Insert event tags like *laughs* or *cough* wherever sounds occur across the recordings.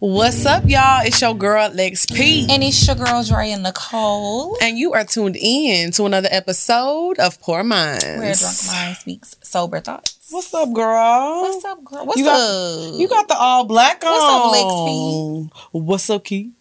What's up, y'all? It's your girl Lex P. And it's your girl Dre and Nicole. And you are tuned in to another episode of Pour Minds. Where drunk mind speaks sober thoughts. What's up, girl? What's up, girl? What's you up? You got the all black on. What's up, Lex P? What's up, Key?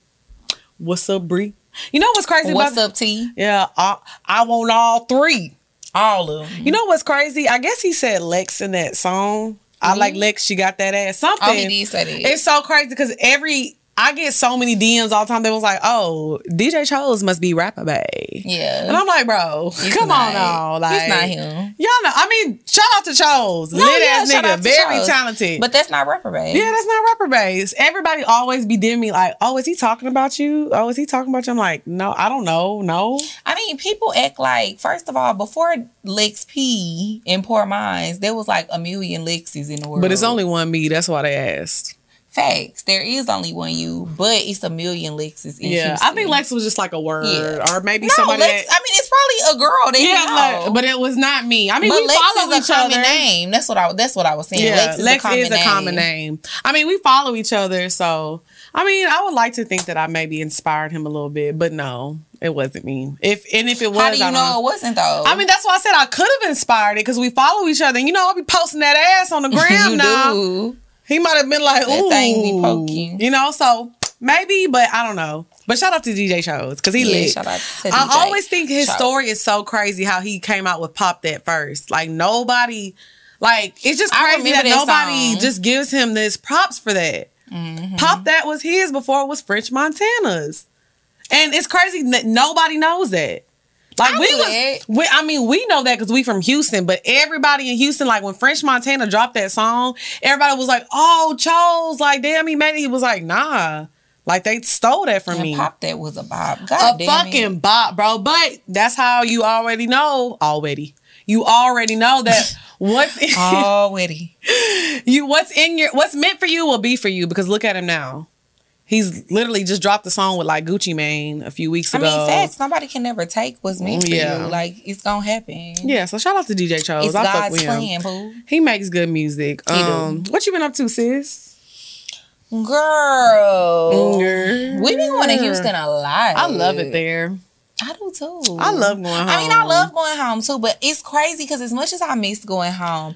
What's up, Bree? You know what's crazy? What's about up, T? Yeah, I, I want all three. All of them. You know what's crazy? I guess he said Lex in that song. I like mm-hmm. Lex. She got that ass. Something. Oh, he did say that. It's so crazy because every I get so many DMs all the time. They was like, "Oh, DJ Chose must be rapper bae." Yeah. And I'm like, bro, It's come not. on now. Like, it's not him. Y'all know. I mean, shout out to Chose, No, lit yeah, ass nigga, very Chose. talented. But that's not rapper, babe. yeah, that's not rapper base. Everybody always be DMing me like, "Oh, is he talking about you? Oh, is he talking about you?" I'm like, no, I don't know. No, I mean, people act like, first of all, before Lex P in Pour Minds, there was like a million Lexes in the world. but it's only one me. That's why they asked. Facts. There is only one you, but it's a million Lexes in Yeah, I think Lex was just like a word, Yeah. or maybe No, somebody. Lex, that, I mean, it's probably a girl that yeah, you know. like, but it was not me. I mean, but we Lex follow is a each other. name. That's what I. That's what I was saying. Yeah, Lex is Lex a common is a name. common name. I mean, we follow each other, so I mean, I would like to think that I maybe inspired him a little bit, but no, it wasn't me. If and if it was, How do you I know it wasn't though? I mean, that's why I said I could have inspired it because we follow each other. And you know, I'll be posting that ass on the *laughs* gram now. do. He might have been like, That ooh, thing be poking. You know, so maybe, but I don't know. But shout out to DJ Chose because he Yeah, lit. shout out to I DJ always think his Chose. story is so crazy how he came out with Pop That first. Like nobody, like it's just crazy that that nobody song. Mm-hmm. just gives him this props for that. Pop That was his before it was French Montana's, and it's crazy that nobody knows that. Like I we was, we, I mean, we know that because we from Houston, but everybody in Houston, like when French Montana dropped that song, everybody was like, "Oh, Charles, like damn, he made it." He was like, "Nah, like they stole that from And me." Pop that was a bop. God a fucking it. bop, bro. But that's how you already know. Already, you already know that *laughs* what's in, *laughs* already. you what's in your what's meant for you will be for you. Because look at him now. He's literally just dropped the song with like Gucci Mane a few weeks I ago. I mean, facts. Nobody can never take what's meant for Yeah. you. Like it's gonna happen. Yeah, so shout out to DJ Chose. It's I fuck God's with him. plan, boo. He makes good music. He do. Um, what you been up to, sis? Girl, Girl. we been going to Houston a lot. I love it there. I do too. I love going home. I mean, I love going home too, but it's crazy because as much as I miss going home,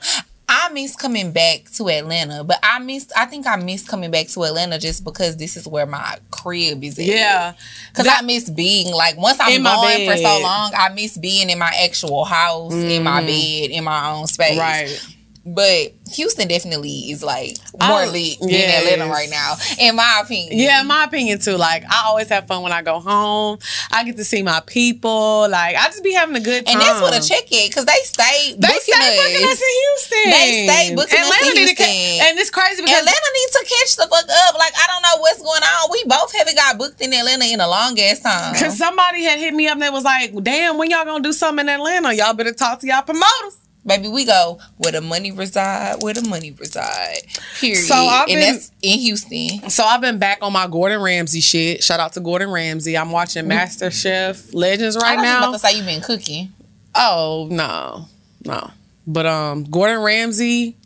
I miss coming back to Atlanta. But I miss, I think I miss coming back to Atlanta just because this is where my crib is at. Yeah, Because I miss being like once I'm gone for so long, I miss being in my actual house, in my bed, in my own space. right. But Houston definitely is like more oh, lit than yes. Atlanta right now, in my opinion. Yeah, in my opinion too. Like I always have fun when I go home. I get to see my people. Like I just be having a good time. And that's what a check it because they stay They stay booking us in Houston. They stay booking us in to ca- and it's crazy because Atlanta needs to catch the fuck up. Like I don't know what's going on. We both haven't got booked in Atlanta in a long ass time. *laughs* Cause somebody had hit me up and they was like, "Damn, when y'all gonna do something in Atlanta? Y'all better talk to y'all promoters." Baby, we go where the money reside, where the money reside. Period. So I've and been- in Houston. So I've been back on my Gordon Ramsay shit. Shout out to Gordon Ramsay. I'm watching Master Chef Legends right now. I was about to say you've been cooking. Oh no, no. But um, Gordon Ramsay,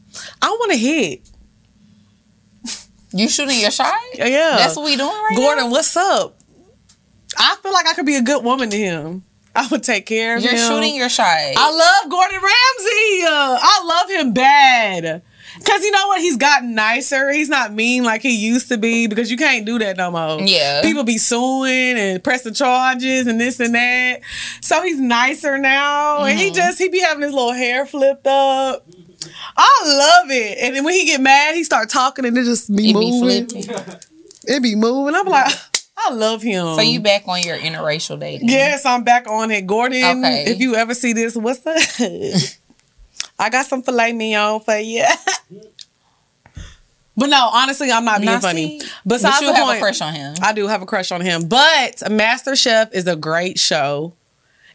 I want to hit. You shooting your shot? Yeah, That's what we doing right Gordon, now. what's up? I feel like I could be a good woman to him. I would take care of You're him. shooting your shot. I love Gordon Ramsay. Uh, I love him bad. Cause you know what? He's gotten nicer. He's not mean like he used to be because you can't do that no more. Yeah. People be suing and pressing charges and this and that. So he's nicer now. And Mm-hmm. he just he be having his little hair flipped up. I love it. And then when he get mad, he start talking and it just be It moving. flipping. it be moving. I'm like, I love him. So you back on your interracial dating? Yes, I'm back on it. Gordon, Okay. if you ever see this, what's up? *laughs* I got some filet mignon for you. *laughs* but no, honestly, I'm not being funny. see, Besides but you the have point, a crush on him. I do have a crush on him. But Master Chef is a great show.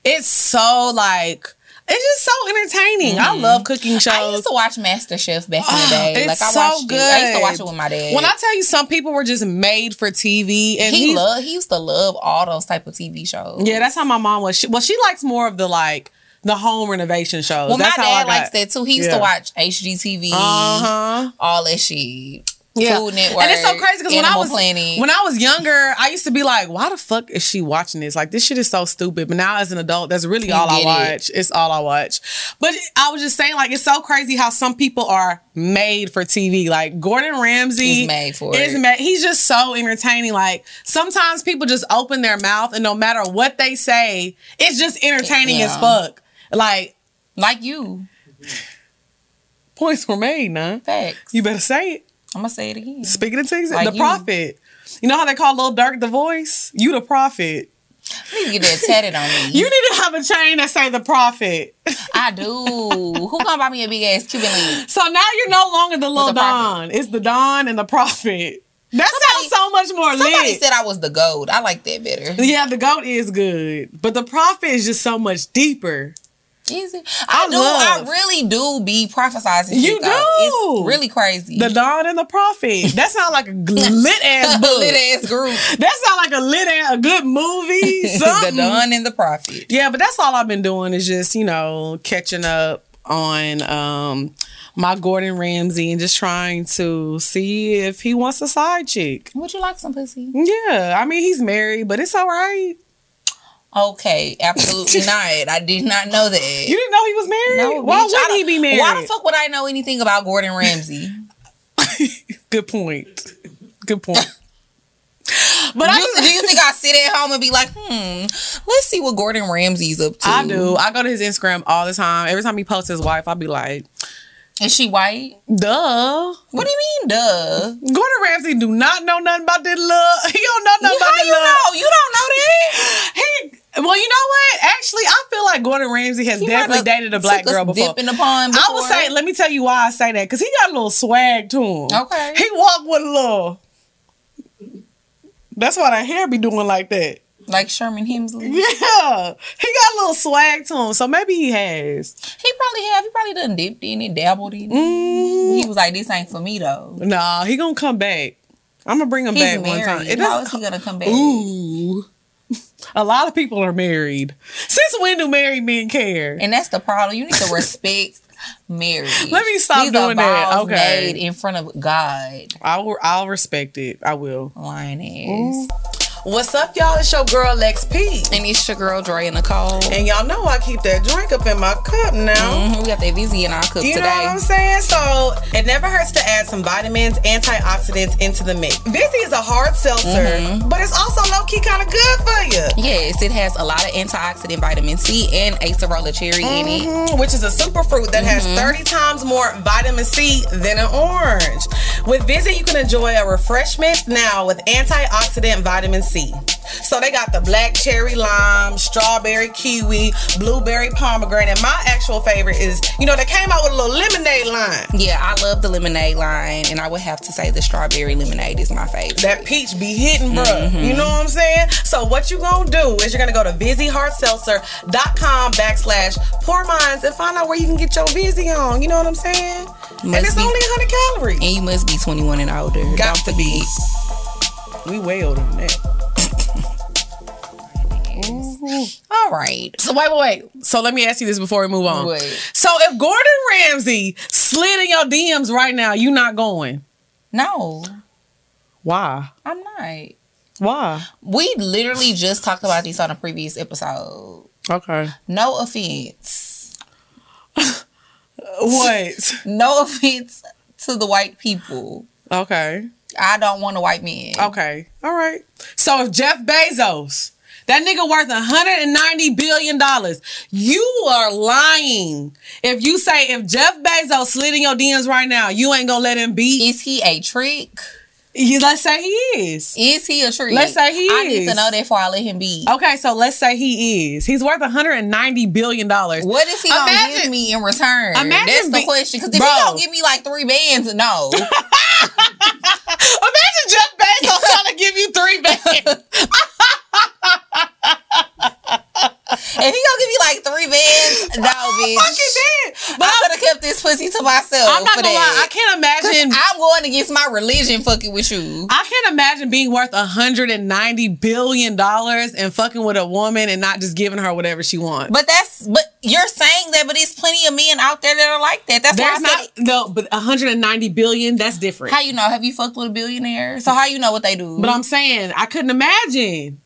It's so like it's just so entertaining. I love cooking shows. Mm-hmm. I used to watch Master Chef back in the day. It's like I so watched it. I used to watch it with my dad. when I tell you some people were just made for TV and he loved, he used to love all those type of TV shows. Yeah, that's how my mom was. She, well, she likes more of the like the home renovation shows. Well, that's my how I dad likes that too. He used Yeah. to watch HGTV, Uh-huh. all that shit. Food Network, and it's so crazy because when I was Planet. when I was younger, I used to be like, "Why the fuck is she watching this? Like, this shit is so stupid." But now, as an adult, that's really You all I get it. watch. It's all I watch. But I was just saying, like, it's so crazy how some people are made for TV. Like Gordon Ramsay Is made for is it. He's just so entertaining. Like sometimes people just open their mouth, and no matter what they say, it's just entertaining as fuck. Like like you. points were made, nah. Facts. You better say it. I'm gonna say it again. Speaking of things, Like the you. prophet. You know how they call Lil Durk the voice? You the prophet. I need to get tatted on me. *laughs* You need to have a chain that say the prophet. *laughs* I do. Who gonna buy me a big ass Cuban link? So now you're no longer the Lil the Don. It's the Don and the prophet. That Somebody- sounds so much more like Somebody lit. said I was the goat. I like that better. yeah, the goat is good, but the prophet is just so much deeper. Is it? I, I do. love- I really do be prophesizing. You do. It's really crazy. The Don and the prophet. That sounds like a *laughs* lit ass book. lit ass group. That sounds like a lit ass, a good movie. *laughs* the Something. Don and the Prophet. Yeah, but that's all I've been doing is just, you know, catching up on um my Gordon Ramsay and just trying to see if he wants a side chick. Would you like some pussy? Yeah, I mean he's married, but it's all right. Okay, absolutely *laughs* not. I did not know that. You didn't know he was married? no, Why I wouldn't he be married? Why the fuck would I know anything about Gordon Ramsay? *laughs* Good point. Good point. *laughs* but I do, just, do you think I sit at home and be like, hmm, let's see what Gordon Ramsay's up to? I do. I go to his Instagram all the time. Every time he posts his wife, I'll be like, Is she white? duh. What do you mean, duh? Gordon Ramsay do not know nothing about this love. He don't know nothing about this you love. know? You don't know that? He well, you know what? Actually, I feel like Gordon Ramsay has He definitely dated a black girl before. Dip in the pond I would say, let me tell you why I say that, because he got a little swag to him. Okay. He walked with a little. That's why that hair be doing like that. like Sherman Hemsley. *laughs* Yeah, he got a little swag to him, so maybe he has. He probably have. He probably done dipped in it, dabbled in it. Mm, He was like, "This ain't for me though." nah, he gonna come back. I'm gonna bring him He's back married. one time. It How he gonna come back? Ooh, a lot of people are married. Since when do married men care? And that's the problem. You need to respect *laughs* marriage. Let me stop These doing that. Okay. made in front of God. I'll I'll respect it. I will. Lying ass. What's up, y'all? It's your girl Lex P. And it's your girl Dre and Nicole. And y'all know I keep that drink up in my cup now. Mhm, We got that Vizzy in our cup today. You know what I'm saying? So it never hurts to add some vitamins, antioxidants into the mix. Vizzy is a hard seltzer, but it's also low key kind of good for you. Yes, it has a lot of antioxidant vitamin C and acerola cherry in it. Mhm, Which is a superfruit that has 30 times more vitamin C than an orange. With Vizzy, you can enjoy a refreshment now with antioxidant vitamin C. So they got the black cherry lime, strawberry kiwi, blueberry pomegranate. My actual favorite is, you know, they came out with a little lemonade line. Yeah, I love the lemonade line, and I would have to say the strawberry lemonade is my favorite. That peach be hitting, bruh. Mm-hmm. You know what I'm saying? So what you gonna do is you're gonna go to VizzyHardSeltzer.com backslash pour minds and find out where you can get your Vizzy on. You know what I'm saying? and it's be- only 100 calories. and you must be 21 and older. Got Don't to be. We way older than that. All right. So wait, wait, wait. So let me ask you this before we move on. Wait. So if Gordon Ramsay slid in your DMs right now, you not going. No, Why? I'm not. Why? We literally just talked about this on a previous episode. Okay. No offense. *laughs* What? No offense to the white people. okay. I don't want a white man. Okay. All right. So if Jeff Bezos, that nigga worth 190 billion dollars, you are lying. If you say if Jeff Bezos slid in your DMs right now, you ain't gonna let him be. Is he a trick? You, let's say he is. Is he a trick? Let's say he is. I need to know that before I let him be. Okay, so let's say he is. He's worth 190 billion dollars. What is he gonna Imagine- give me in return? Imagine That's the be- question. Because if Bro. he don't give me like three bands, no. *laughs* Imagine Jeff Bezos trying to give you three bands. *laughs* if he gonna give me like three bands, *laughs* no, bitch. Fucking did. I could have kept this pussy to myself. I'm not gonna that. lie. I can't imagine. I'm going against my religion fucking with you. I can't imagine being worth 190 billion dollars and fucking with a woman and not just giving her whatever she wants. But that's but you're saying that, but there's plenty of men out there that are like that. That's There's not no, but 190 billion. That's different. how you know? Have you fucked with a billionaire? So how you know what they do? But I'm saying I couldn't imagine.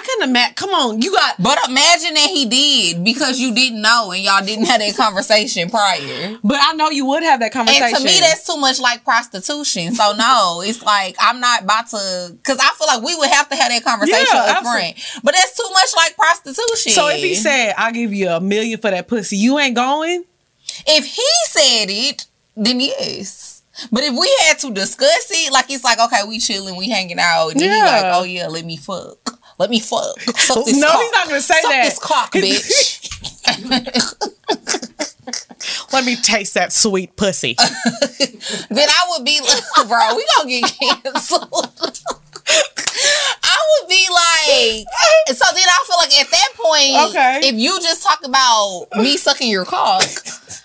I couldn't imagine. Come on, you got. But imagine that he did because you didn't know and y'all didn't have that conversation prior. But I know you would have that conversation. And to me, that's too much like prostitution. So no, it's like I'm not about to because I feel like we would have to have that conversation Yeah, up front. But that's too much like prostitution. so if he said, "I'll give you a million for that pussy," you ain't going. if he said it, then yes. But if we had to discuss it, like it's like okay, we chilling, we hanging out, and then he Yeah. like, oh yeah, let me fuck. Let me fuck. Suck this No, cock. he's not gonna say that. Suck that. this cock, bitch. *laughs* Let me taste that sweet pussy. *laughs* then I would be like, *laughs* bro, we gonna get canceled. I would be like, so then I feel like at that point, Okay. if you just talk about me sucking your cock,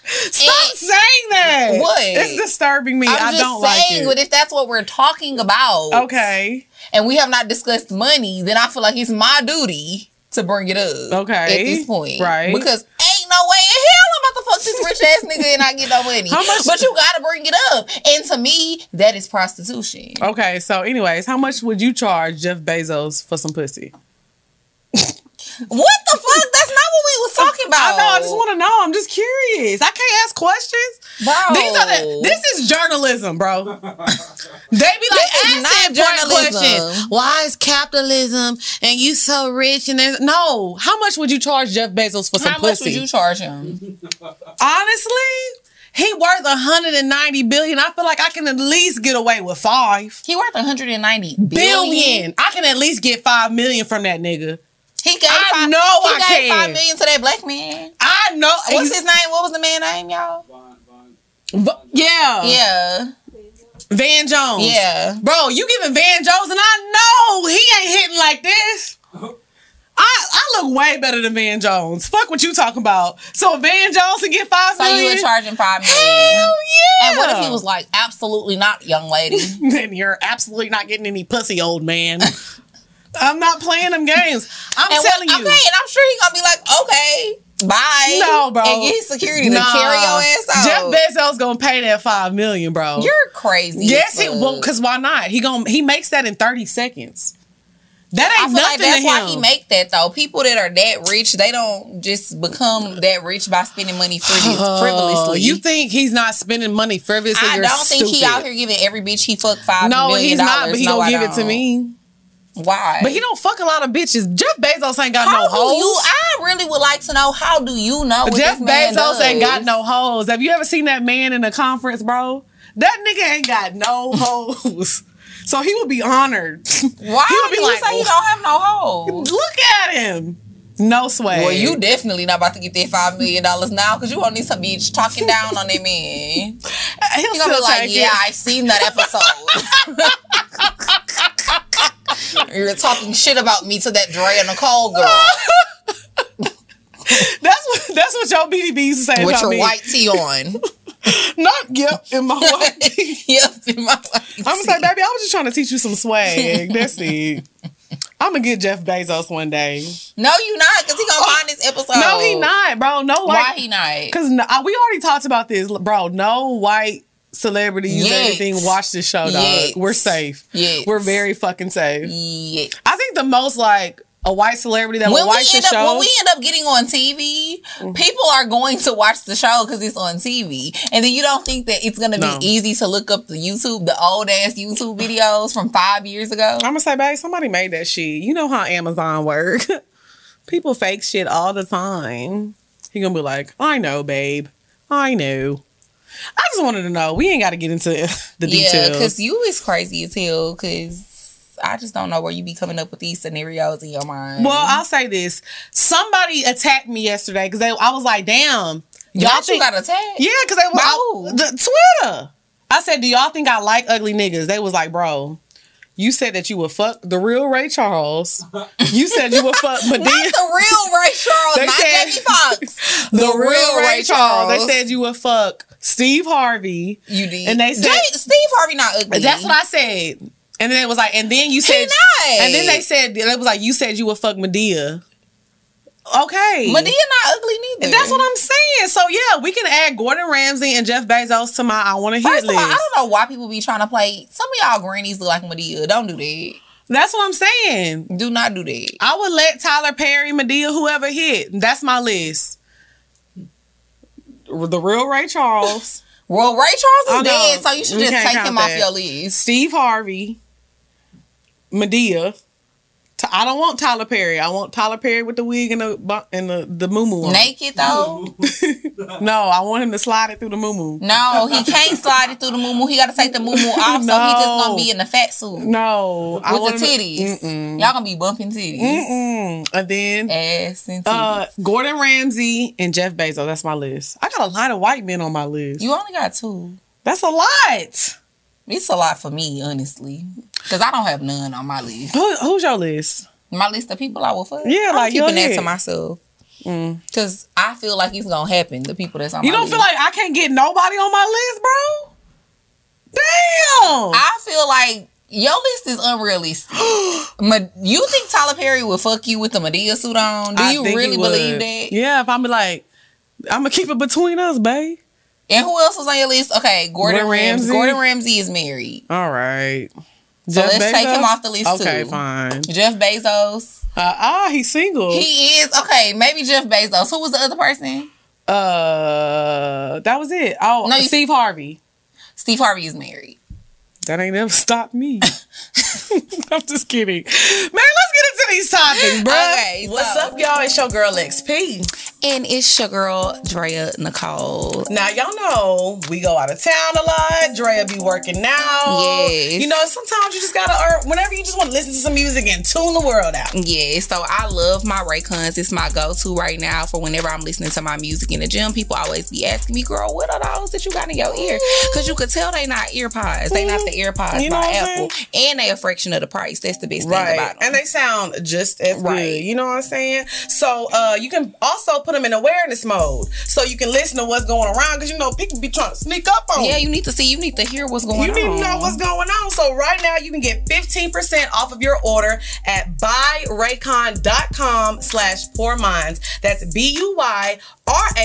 Stop saying that. What? It's disturbing me. I'm I just don't saying, like but if that's what we're talking about. Okay. and we have not discussed money, then I feel like it's my duty to bring it up. Okay. At this point. Right. Because ain't no way in hell I'm about to fuck this rich ass nigga and not get no money. How much- But you gotta bring it up. And to me, that is prostitution. Okay. So, anyways, how much would you charge Jeff Bezos for some pussy? *laughs* What the fuck? That's not what we was talking about. I know. I just want to know. I'm just curious. I can't ask questions. Bro. These are the, this is journalism, bro. *laughs* they be like, This ask not journalism. questions. Why is capitalism and you so rich? And there's no. How much would you charge Jeff Bezos for some How much would you charge him? Honestly, he worth 190 billion. I feel like I can at least get away with five He worth 190 billion. billion. I can at least get five million from that nigga. He gave I five, know he I gave can. five million to that black man. I know. What's his name? What was the man name, y'all? V- yeah. Yeah. Van Jones. Yeah. Bro, you giving Van Jones, and I know he ain't hitting like this. I, I look way better than Van Jones. Fuck what you talking about. So Van Jones can get five So you million? would charge him five million. Hell yeah. And what if he was like, absolutely not, young lady? *laughs* then you're absolutely not getting any pussy, old man. *laughs* I'm not playing them games. I'm And telling what, you. Okay, and I'm sure he's gonna be like, okay, bye. No, bro. And get his security to carry your ass out. Jeff Bezos gonna pay that five million, bro. You're crazy. yes, he well, cause why not? He gon' he makes that in 30 seconds. That I ain't feel like nothing that's to why he make that though. People that are that rich, they don't just become that rich by spending money Oh, frivolously. you think he's not spending money frivolously? I don't think he out here giving every bitch he fuck five No, million he's not. But he No, gonna I give it to me. Why? But he don't fuck a lot of bitches. Jeff Bezos ain't got how no hoes. you? I really would like to know how do you know Jeff this man Bezos ain't got no hoes. Have you ever seen that man in a conference, bro? That nigga ain't got no *laughs* hoes. So he would be honored. Why he would be you like, say he don't have no hoes? look at him. No swag. Well, you definitely not about to get that five million dollars now because you gonna need some bitch talking down on that man. *laughs* He'll You gonna be like, yeah. I seen that episode. *laughs* *laughs* You're talking shit about me to that Drea Nicole girl *laughs* That's what that's what your BDB used to say with about your me. white tee *laughs* on. Not yep in my white tee. yep, in my white I'm gonna say, baby, I was just trying to teach you some swag. That's it. I'm gonna get Jeff Bezos one day. No, you not, because he gonna find this episode. No, he not, bro. No, Why he not? Because no, uh, we already talked about this, bro. No white celebrities Yes. anything watch this show, dog. Yes. We're safe. Yes. We're very fucking safe. Yeah. I think the most like a white celebrity that When watch the up show. when we end up getting on TV, mm. people are going to watch the show because it's on TV, and then you don't think that it's gonna No. be easy to look up the YouTube, the old ass YouTube videos from five years ago. I'm gonna say, babe, somebody made that shit. You know how Amazon work. *laughs* People fake shit all the time. He gonna be like, I know, babe. I know. I just wanted to know. We ain't got to get into *laughs* the details. Yeah, because you is crazy as hell. Because I just don't know where you be coming up with these scenarios in your mind. Well, I'll say this. Somebody attacked me yesterday because I was like, damn. Y'all Not think, you got attacked. yeah, because they were By I- who? the Twitter. I said, do y'all think I like ugly niggas? They was like, bro, You said that you would fuck the real Ray Charles. You said you would fuck *laughs* Madea. Not the real Ray Charles, They not said- Jamie Foxx. *laughs* the, The real Ray, Charles. They said you would fuck Steve Harvey. You did. And they said- Jay- Steve Harvey not ugly. That's what I said. And then it was like, and then you said, not. and then they said it was like you said you would fuck Madea. Okay, Madea not ugly neither. That's what I'm saying. So yeah, we can add Gordon Ramsay and Jeff Bezos to my I want to hit list. all, I don't know why people be trying to play. Some of y'all grannies look like Madea. Don't do that. That's what I'm saying. Do not do that. I would let Tyler Perry, Madea, whoever hit. That's my list. The real Ray Charles, *laughs* Well, Ray Charles is know. dead, so you should just take him off your list. Steve Harvey, Medea. I don't want Tyler Perry. I want Tyler Perry with the wig and the and the the moo Naked though? *laughs* No, I want him to slide it through the moo No, he can't slide it through the moo He got to take the moo off, so he just gonna be in the fat suit No, I with want the him to- titties. Y'all gonna be bumping titties, Mm-mm. And then ass and titties. uh, Gordon Ramsay and Jeff Bezos. That's my list. I got a lot of white men on my list. you only got two. That's a lot. It's a lot for me, honestly, because I don't have none on my list. Who, who's your list? My list of people I will fuck. Yeah, I'm like, keeping that to myself. Mm. Cause I feel like it's gonna happen. The people that's on You don't list. feel like I can't get nobody on my list, bro? Damn. I feel like your list is unrealistic. *gasps* Ma- you think Tyler Perry will fuck you with the Madea suit on? Do I you really believe that? Yeah, if I'm like, I'm gonna keep it between us, babe. And who else was on your list? Okay, Gordon, Gordon Ramsay. Ramsay. Gordon Ramsay is married. All right. So let's take him off the list Okay, too. fine. Jeff Bezos. Uh, ah, he's single. He is okay. Maybe Jeff Bezos. Who was the other person? uh, that was it. Oh, No, you- Steve Harvey. Steve Harvey is married. That ain't never stopped me. *laughs* I'm just kidding. Man, let's get into these topics, bro. Okay, What's so- up, y'all? It's your girl XP. And it's your girl Drea Nicole. Now y'all know we go out of town a lot. Drea be working now. Yes. You know, sometimes you just gotta earn whenever you just want to listen to some music and tune the world out. Yeah, so I love my Raycons. It's my go-to right now for whenever I'm listening to my music in the gym. People always be asking me, "Girl, what are those that you got in your ear?" Because you could tell they not ear pods. They not the AirPods You know by Apple, and they a fraction of the price. That's the best thing about them. And they sound just as Right. good. You know what I'm saying? So uh you can also put them in awareness mode. So you can listen to what's going around because you know people be trying to sneak up on yeah, you. need to see. You need to hear what's going You on. You need to know what's going on. So right now you can get 15% off of your order at buyraycon.com slash pour minds. That's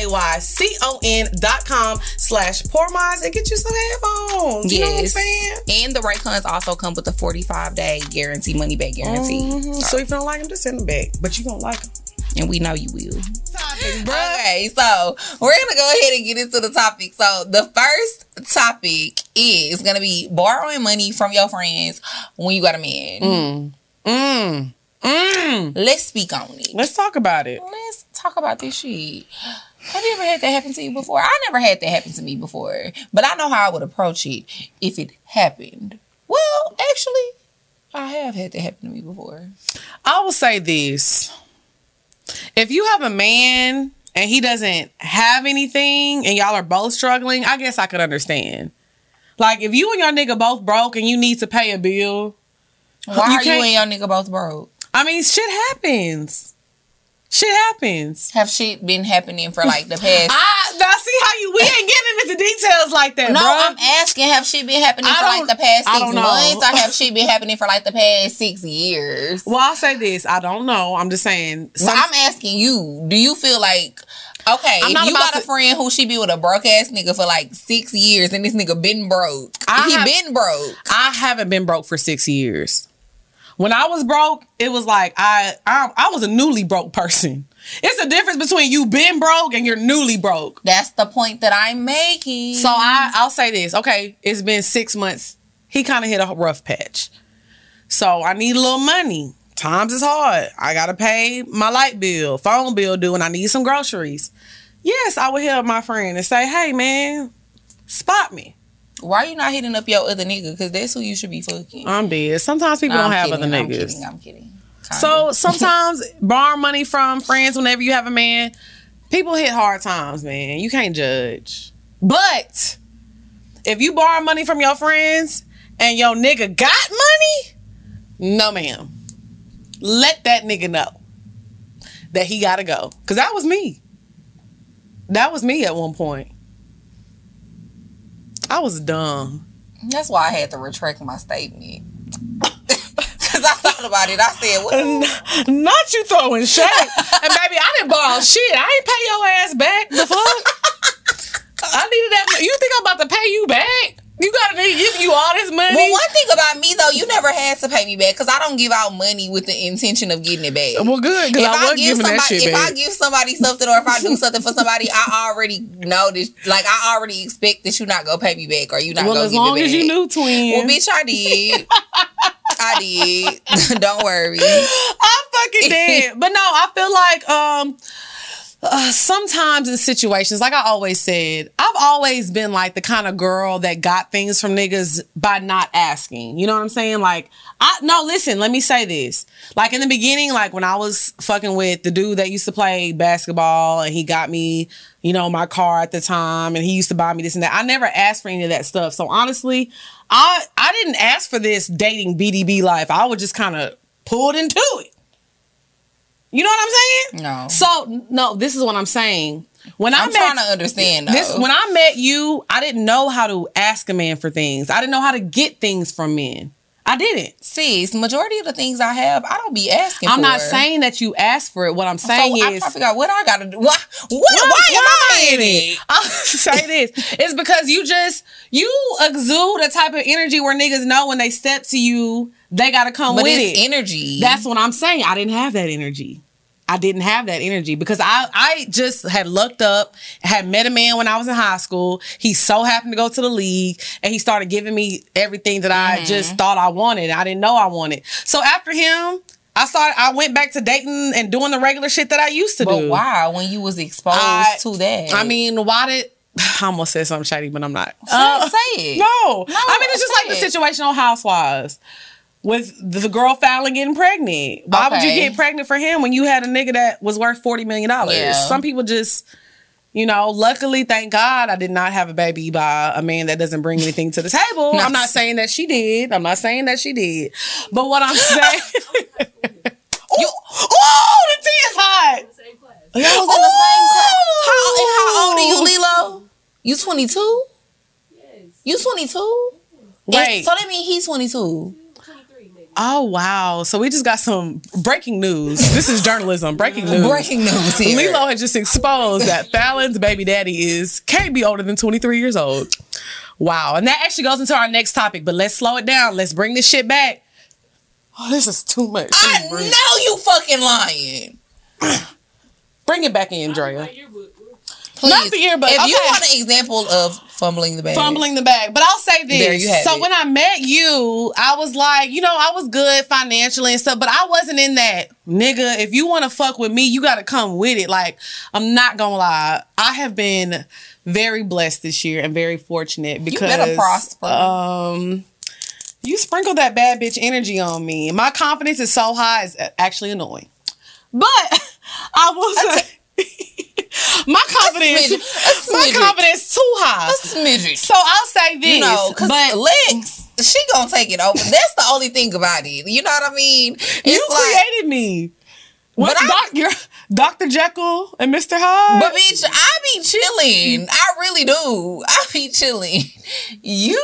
B-U-Y-R-A-Y-C-O-N dot com slash pour minds and get you some headphones. You know what I'm Yes. saying? And the Raycons also come with a 45 day guarantee, money back guarantee. Mhm. So if you don't like them, just send them back. But you gonna like them. And we know you will. Topic, Okay, so we're gonna go ahead and get into the topic. So the first topic is gonna be borrowing money from your friends when you got a man. Mm. Mm. Let's speak on it. Let's talk about it. Let's talk about this shit. Have you ever had that happen to you before? I never had that happen to me before, but I know how I would approach it if it happened. Well, actually, I have had that happen to me before. I will say this. If you have a man and he doesn't have anything and y'all are both struggling, I guess I could understand. Like if you and your nigga both broke and you need to pay a bill, Why You are you and your nigga both broke? I mean shit happens. Shit happens. Have shit been happening for like the past? *laughs* I now see how you we ain't getting into details like that, No, bruh. I'm asking, have shit been happening for like the past six months? Or have shit been happening for like the past six years? well, I'll say this. I don't know. I'm just saying. Some- I'm asking you, do you feel like okay, I'm if you got a friend who she be with a broke ass nigga for like six years and this nigga been broke. I he have- been broke. I haven't been broke for six years. When I was broke, it was like I, I I was a newly broke person. It's a difference between you been broke and you're newly broke. That's the point that I'm making. So I I'll say this. Okay, it's been six months. He kind of hit a rough patch. So I need a little money. Times is hard. I gotta pay my light bill, phone bill due, and I need some groceries. Yes, I would help my friend and say, "Hey, man, spot me." Why you not hitting up your other nigga? Because that's who you should be fucking. I'm dead. Sometimes people I'm don't have kidding, other I'm niggas. kidding. I'm kidding. Kinda. So sometimes *laughs* borrow money from friends whenever you have a man. People hit hard times, man. You can't judge. But if you borrow money from your friends and your nigga got money, No, ma'am. Let that nigga know that he gotta go. Cause that was me. That was me at one point. I was dumb. That's why I had to retract my statement. *laughs* Cause I thought about it. I said, well, Not you throwing shade. and baby, I didn't borrow shit. I ain't pay your ass back. The fuck? *laughs* I needed that. You think I'm about to pay you back? You gotta give you all this money. well, one thing about me though, you never had to pay me back because I don't give out money with the intention of getting it back. Well, good because if I I, was give giving somebody, that shit if back. I give somebody something or if I do something for somebody, I already know this. Like I already expect that you're not gonna pay me back or you're not well, gonna as give long it back. Well, as long as you knew, twin. Well, bitch, I did. *laughs* I did. *laughs* don't worry. I'm fucking *laughs* dead. but no, I feel like um uh, sometimes in situations, like I always said, I've always been like the kind of girl that got things from niggas by not asking. You know what I'm saying? Like, I no, listen, let me say this. Like in the beginning, like when I was fucking with the dude that used to play basketball and he got me, you know, my car at the time and he used to buy me this and that. I never asked for any of that stuff. So honestly, I I didn't ask for this dating BDB life. I was just kind of pulled into it. You know what I'm saying? No. So no, this is what I'm saying. When I I'm met trying to understand though. this, when I met you, I didn't know how to ask a man for things. I didn't know how to get things from men. I didn't. Sis, majority of the things I have, I don't be asking I'm for. not saying that you asked for it. What I'm saying so is, figure out what I gotta do. Why, what, why, am I in it? *laughs* I'll say this. It's because you just you exude a type of energy where niggas know when they step to you, they gotta come But with it. energy. That's what I'm saying. I didn't have that energy. I didn't have that energy because I I just had looked up, had met a man when I was in high school. He so happened to go to the league and he started giving me everything that Mm-hmm. I just thought I wanted. I didn't know I wanted. So after him, I started I went back to dating and doing the regular shit that I used to but do. But why when you was exposed I- to that? I mean, why did *sighs* I almost said something shady, but I'm not. say, Uh, say it. *laughs* no. no I mean, it's just say like the it. situation on Housewives with the girl finally getting pregnant. Why would you get pregnant for him when you had a nigga that was worth $40 million? Yeah. Some people just, you know, luckily, thank God I did not have a baby by a man that doesn't bring anything to the table. *laughs* I'm not saying that she did. I'm not saying that she did. But what I'm *laughs* saying. you, *laughs* oh, the tea is hot. Y'all was in the same class. How, how old are you, Lilo? You 22? Yes. You 22? Wait. so that means he's 22. 23 maybe. Oh wow! So we just got some breaking news. This is journalism. Breaking *laughs* news. Breaking news here. Lilo had just exposed that Fallon's baby daddy is can't be older than 23 years old. Wow. And that actually goes into our next topic, but let's slow it down. Let's bring this shit back. Oh, this is too much. I know you fucking lying. Bring it back in, Drea. Please. Not the earbud. If you Okay. want an example of fumbling the bag. Fumbling the bag. But I'll say this. There you have so it. when I met you, I was like, you know, I was good financially and stuff, but I wasn't in that nigga. If you want to fuck with me, you got to come with it. Like, I'm not gonna lie. I have been very blessed this year and very fortunate because you better prosper. Um you sprinkle that bad bitch energy on me. My confidence is so high, it's actually annoying. But *laughs* I will say my confidence, smidgen. My confidence too high. a smidget. So I'll say this, You know, because but Lex, she gonna take it over. That's the only thing about it. You know what I mean? It's you like, created me. What's I- doc, Dr. Jekyll and Mr. Hyde? but bitch, I be chilling. I really do. I be chilling. You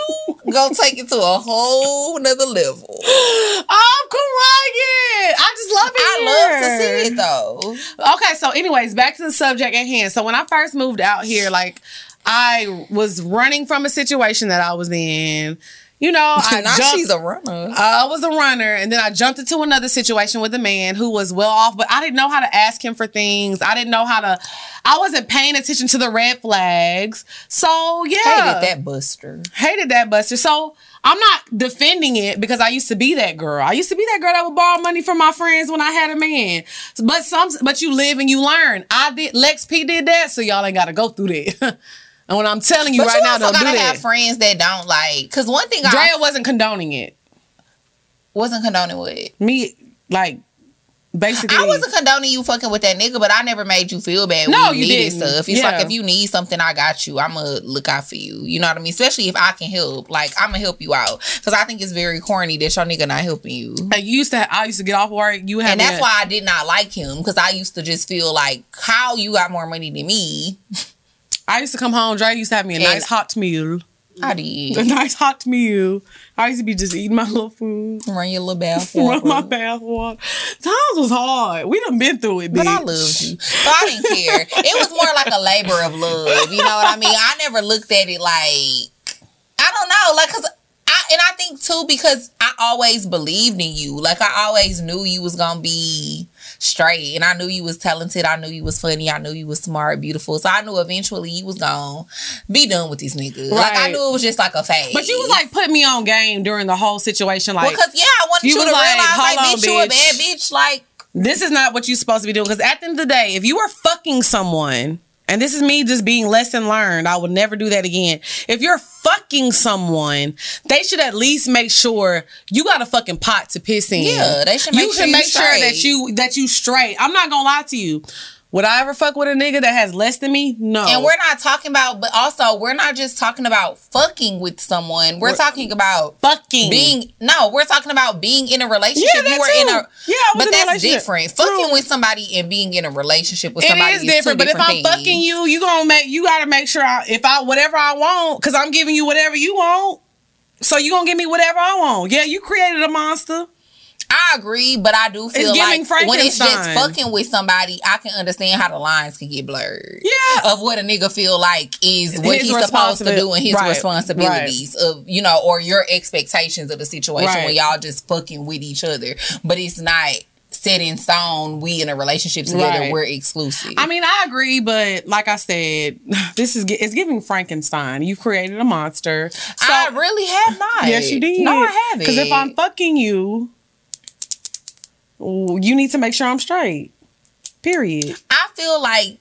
gonna take it to a whole nother level. I'm crying. I just love it. I love to see it though. Okay, so anyways, back to the subject at hand. So when I first moved out here, like I was running from a situation that I was in. You know, *laughs* I now jumped, she's a runner. I was a runner, and then I jumped into another situation with a man who was well off, but I didn't know how to ask him for things. I didn't know how to. I wasn't paying attention to the red flags. So yeah, Hated that Buster. hated that Buster. So I'm not defending it because I used to be that girl. I used to be that girl that would borrow money from my friends when I had a man. But some, but you live and you learn. I did. Lex P did that, so y'all ain't got to go through that. *laughs* and when I'm telling you But right you now, don't do gotta that. have friends that don't like. Cause one thing Drea I wasn't condoning it. wasn't condoning with. Me like Basically, I wasn't condoning you fucking with that nigga, but I never made you feel bad No, when you, you needed didn't. stuff. It's Yeah. like if you need something, I got you. I'ma look out for you. You know what I mean? Especially if I can help. Like I'ma help you out. Cause I think it's very corny that your nigga not helping you. Like, you used to. I used to get off work. You had And that's why I did not like him. Cause I used to just feel like how you got more money than me. *laughs* I used to come home. Dre used to have me a And- nice hot meal. I A did. A nice hot meal. I used to be just eating my little food. *laughs* Run your little *laughs* bath Run my water. bath water. Times was hard. We done been through it, bitch. But I loved you. So I didn't care. It was more like a labor of love. You know what I mean? I never looked at it like I don't know, like cause I and I think too because I always believed in you. Like I always knew you was gonna be straight, and I knew you was talented. I knew you was funny. I knew you was smart, beautiful. So I knew eventually you was gonna be done with these niggas. Like I knew it was just like a phase. But you was like putting me on game during the whole situation. Like, because yeah, I wanted you you, to like, realize like, "Hold on, bitch, you a bitch." bad bitch. Like this is not what you're supposed to be doing. Because at the end of the day, if you are fucking someone, and this is me just being lesson learned, I would never do that again. If you're fucking someone, they should at least make sure you got a fucking pot to piss in. Yeah, they should You make sure should you make sure that you that you straight. I'm not gonna lie to you. Would I ever fuck with a nigga that has less than me? No. And we're not talking about, but also we're not just talking about fucking with someone. We're, We're- talking about fucking being. No, we're talking about being in a relationship. Yeah, that you were in too. a. Yeah, but in that's different. True. Fucking with somebody and being in a relationship with somebody is is different, but if I'm different fucking you, you gonna make you gotta make sure I, if I whatever I want, cause I'm giving you whatever you want. So you gonna give me whatever I want. Yeah, you created a monster. I agree, but I do feel like when it's just fucking with somebody, I can understand how the lines can get blurred. Yeah. Of what a nigga feel like is what His he's supposed to do and his right, responsibilities of you know, or your expectations of the situation Right. when y'all just fucking with each other. But it's not set in stone. We in a relationship together. Right. We're exclusive. I mean, I agree, but like I said, *sighs* this is it's giving Frankenstein. You created a monster. So I really have not. yes, you did. No, I haven't. Because if I'm fucking you, ooh, you need to make sure I'm straight. Period. I feel like,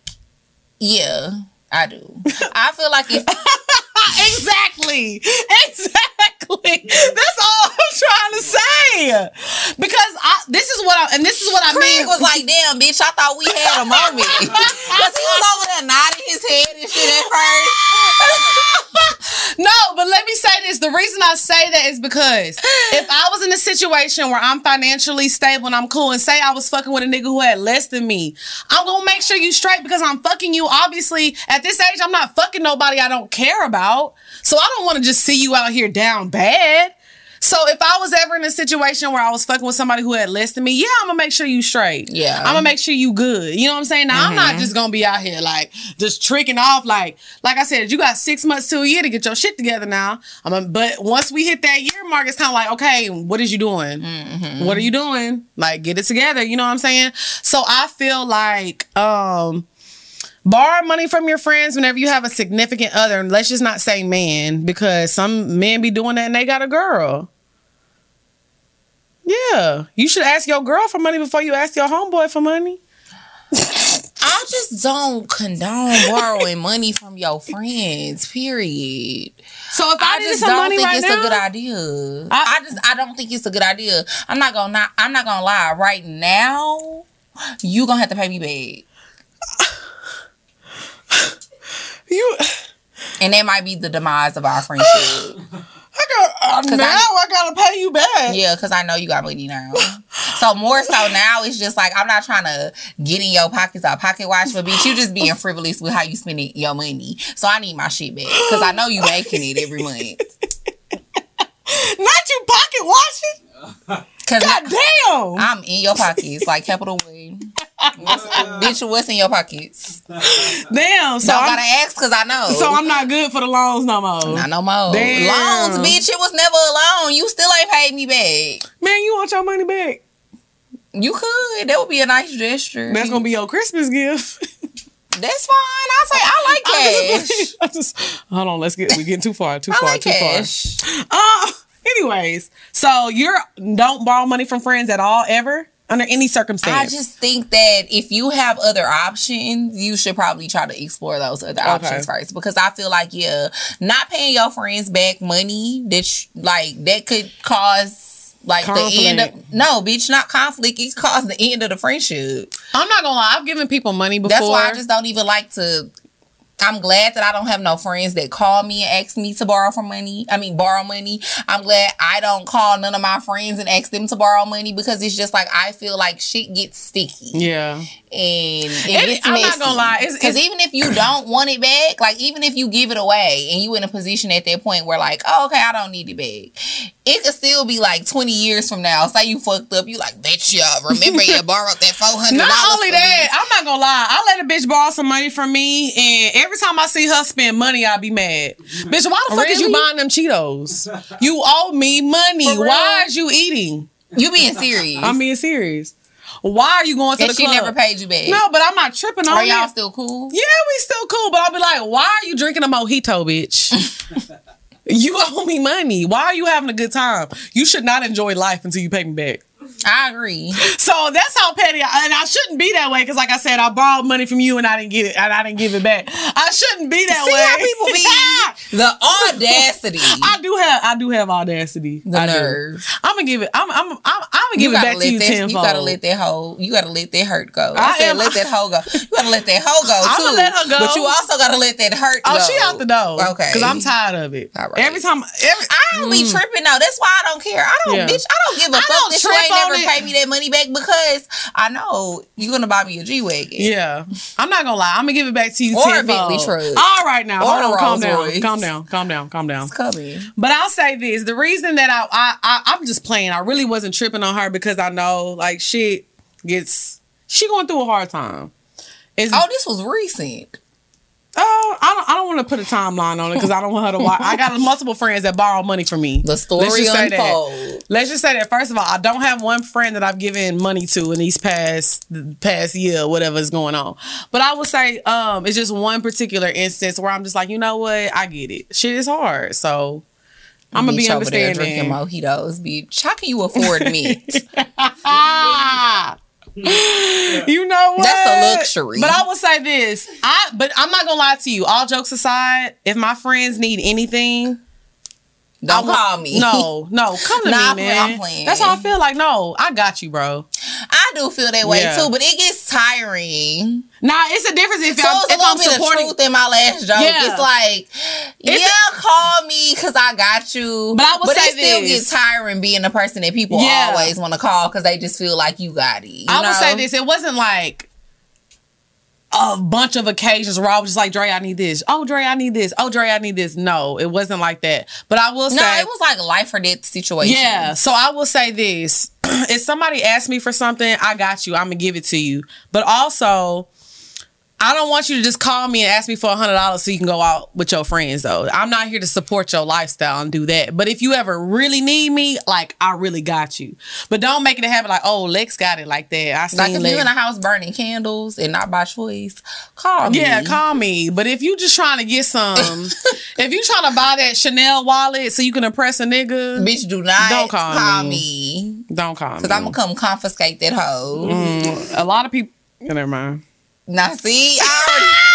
yeah, I do. I feel like if *laughs* exactly. Exactly. That's all I'm trying to say. Because I this is what I and this is what I Craig mean. was like, damn, bitch, I thought we had a moment. *laughs* Because he was over there nodding his head and shit at first. *laughs* no, but let me say this. The reason I say that is because if I was in a situation where I'm financially stable and I'm cool and say I was fucking with a nigga who had less than me, I'm gonna make sure you straight because I'm fucking you. Obviously, at this age, I'm not fucking nobody I don't care about. So I don't want to just see you out here down bad. So if I was ever in a situation where I was fucking with somebody who had less than me, yeah, I'm gonna make sure you straight. Yeah. I'm gonna make sure you good. You know what I'm saying? Now I'm not just gonna be out here like just tricking off like like I said, you got six months to a year to get your shit together now. I'm but once we hit that year mark, it's kind of like, okay, what is you doing? What are you doing? Like get it together. You know what I'm saying? So I feel like um borrow money from your friends whenever you have a significant other. And let's just not say man, because some men be doing that and they got a girl. Yeah. You should ask your girl for money before you ask your homeboy for money. *laughs* I just don't condone borrowing money from your friends, period. So if I, I just some don't money think right it's now, a good idea. I- I, just I don't think it's a good idea. I'm not gonna not, I'm not gonna lie. Right now, you gonna have to pay me back. *laughs* you, And that might be the demise of our friendship. I got, uh, now I- I, gotta pay you back. yeah, because I know you got money now. So more so now, it's just like I'm not trying to get in your pockets or pocket watch, but bitch, you just being frivolous with how you spending your money. So I need my shit back because I know you making it every month. Not you pocket watching. Cause God damn. I'm in your pockets like Capital One. What's- bitch, what's in your pockets? damn. So So I I'm, gotta ask because I know. so I'm not good for the loans no more. Not no more. Damn. Loans, bitch. It was never a loan. You still ain't paid me back. Man, you want your money back? You could. That would be a nice gesture. That's gonna be your Christmas gift. That's fine. I say I like cash. I just hold on. Let's get we getting too far. Too *laughs* I far. like too cash. far. Uh, anyways, so you're don't borrow money from friends at all ever under any circumstance. I just think that if you have other options, you should probably try to explore those other options first. Because I feel like, yeah, not paying your friends back money that sh- like that could cause like the end of no, bitch, not conflict. It caused the end of the friendship. I'm not gonna lie. I've given people money before. That's why I just don't even like to. I'm glad that I don't have no friends that call me and ask me to borrow for money. I mean, borrow money. I'm glad I don't call none of my friends and ask them to borrow money because it's just like I feel like shit gets sticky yeah. and it It- gets I'm not gonna lie, it's- Because even if you don't want it back, like even if you give it away and you in a position at that point where like, oh, okay, I don't need it back, it could still be like 20 years from now. Say you fucked up, you like, bitch, y'all remember you *laughs* borrowed that 400 Not only that, I'm not gonna lie. I let a bitch borrow some money from me, and every time I see her spend money, I be mad. Bitch, why the fuck is you buying them Cheetos? You owe me money. Why is you eating? You being serious. I'm being serious. Why are you going to and the she club? never paid you back. No, but I'm not tripping on Are y'all it. still cool? Yeah, we still cool, but I'll be like, why are you drinking a mojito, bitch? *laughs* you owe me money. Why are you having a good time? You should not enjoy life until you pay me back. I agree. So that's how petty, I, and I shouldn't be that way because, like I said, I borrowed money from you and I didn't get it, and I didn't give it back. I shouldn't be that See way. how people be *laughs* the audacity. I do have, I do have audacity. The I do. nerve. I'm gonna give it. I'm, I'm, I'm, I'm gonna give it back to you that, tenfold. You gotta let that hoe. You gotta let that hurt go. I, I said am- let that hoe go. You gotta let that hoe go I'ma let her go. But you also gotta let that hurt Oh, go. she out the door. Okay. Because I'm tired of it. All right. Every time, every, I don't be mm. tripping though. That's why I don't care. I don't, Yeah. bitch. I don't give a I fuck don't that trip ain't never it. pay me that money back because I know you're gonna buy me a G wagon. Yeah, I'm not gonna lie. I'm gonna give it back to you. Or a. Bentley truck. All right, now Or hold on, calm down, calm down, calm down, calm down. It's coming. But I'll say this: the reason that I, I, I I'm just playing. I really wasn't tripping on her because I know like shit gets she going through a hard time. Is Oh, this was recent. Uh, I don't I don't want to put a timeline on it because I don't want her to watch. I got multiple friends that borrow money from me. The story Let's just say that. Let's just say that first of all, I don't have one friend that I've given money to in these past past year, whatever is going on. But I would say um it's just one particular instance where I'm just like, you know what, I get it. Shit is hard, so I'm gonna be there drinking mojitos, bitch. How can you afford me? *laughs* *laughs* *laughs* *laughs* You know what? That's a luxury. But I will say this. I but I'm not gonna lie to you. All jokes aside, if my friends need anything, Don't call me. No, no, *laughs* come to Nah, me, I'm man. playing. That's how I feel. Like, no, I got you, bro. I do feel that way Yeah. too, but it gets tiring. Nah, it's a difference if So I'm, a if I'm supporting. in my last joke. Yeah. It's like, It's- yeah, call me because I got you. But I will but say it still this. gets tiring being the person that people Yeah. always want to call because they just feel like you got it. you I will know? say this: it wasn't like a bunch of occasions where I was just like, "Dre, I need this." Oh, Dre, I need this. Oh, Dre, I need this. No, it wasn't like that. But I will say, No, it was like life or death situation. Yeah. So I will say this. *clears throat* if somebody asks me for something, I got you. I'm gonna give it to you. But also, I don't want you to just call me and ask me for a hundred dollars so you can go out with your friends though. I'm not here to support your lifestyle and do that. But if you ever really need me, like I really got you. But don't make it a habit like, oh, Lex got it like that. I seen Like if Lex. you in a house burning candles and not by choice, call me. Yeah, call me. But if you just trying to get some, *laughs* if you trying to buy that Chanel wallet so you can impress a nigga, Bitch, do not Don't call me. me. don't call me. Because I'm going to come confiscate that hoe. Mm, a lot of people. Never mind. Now, see, I already.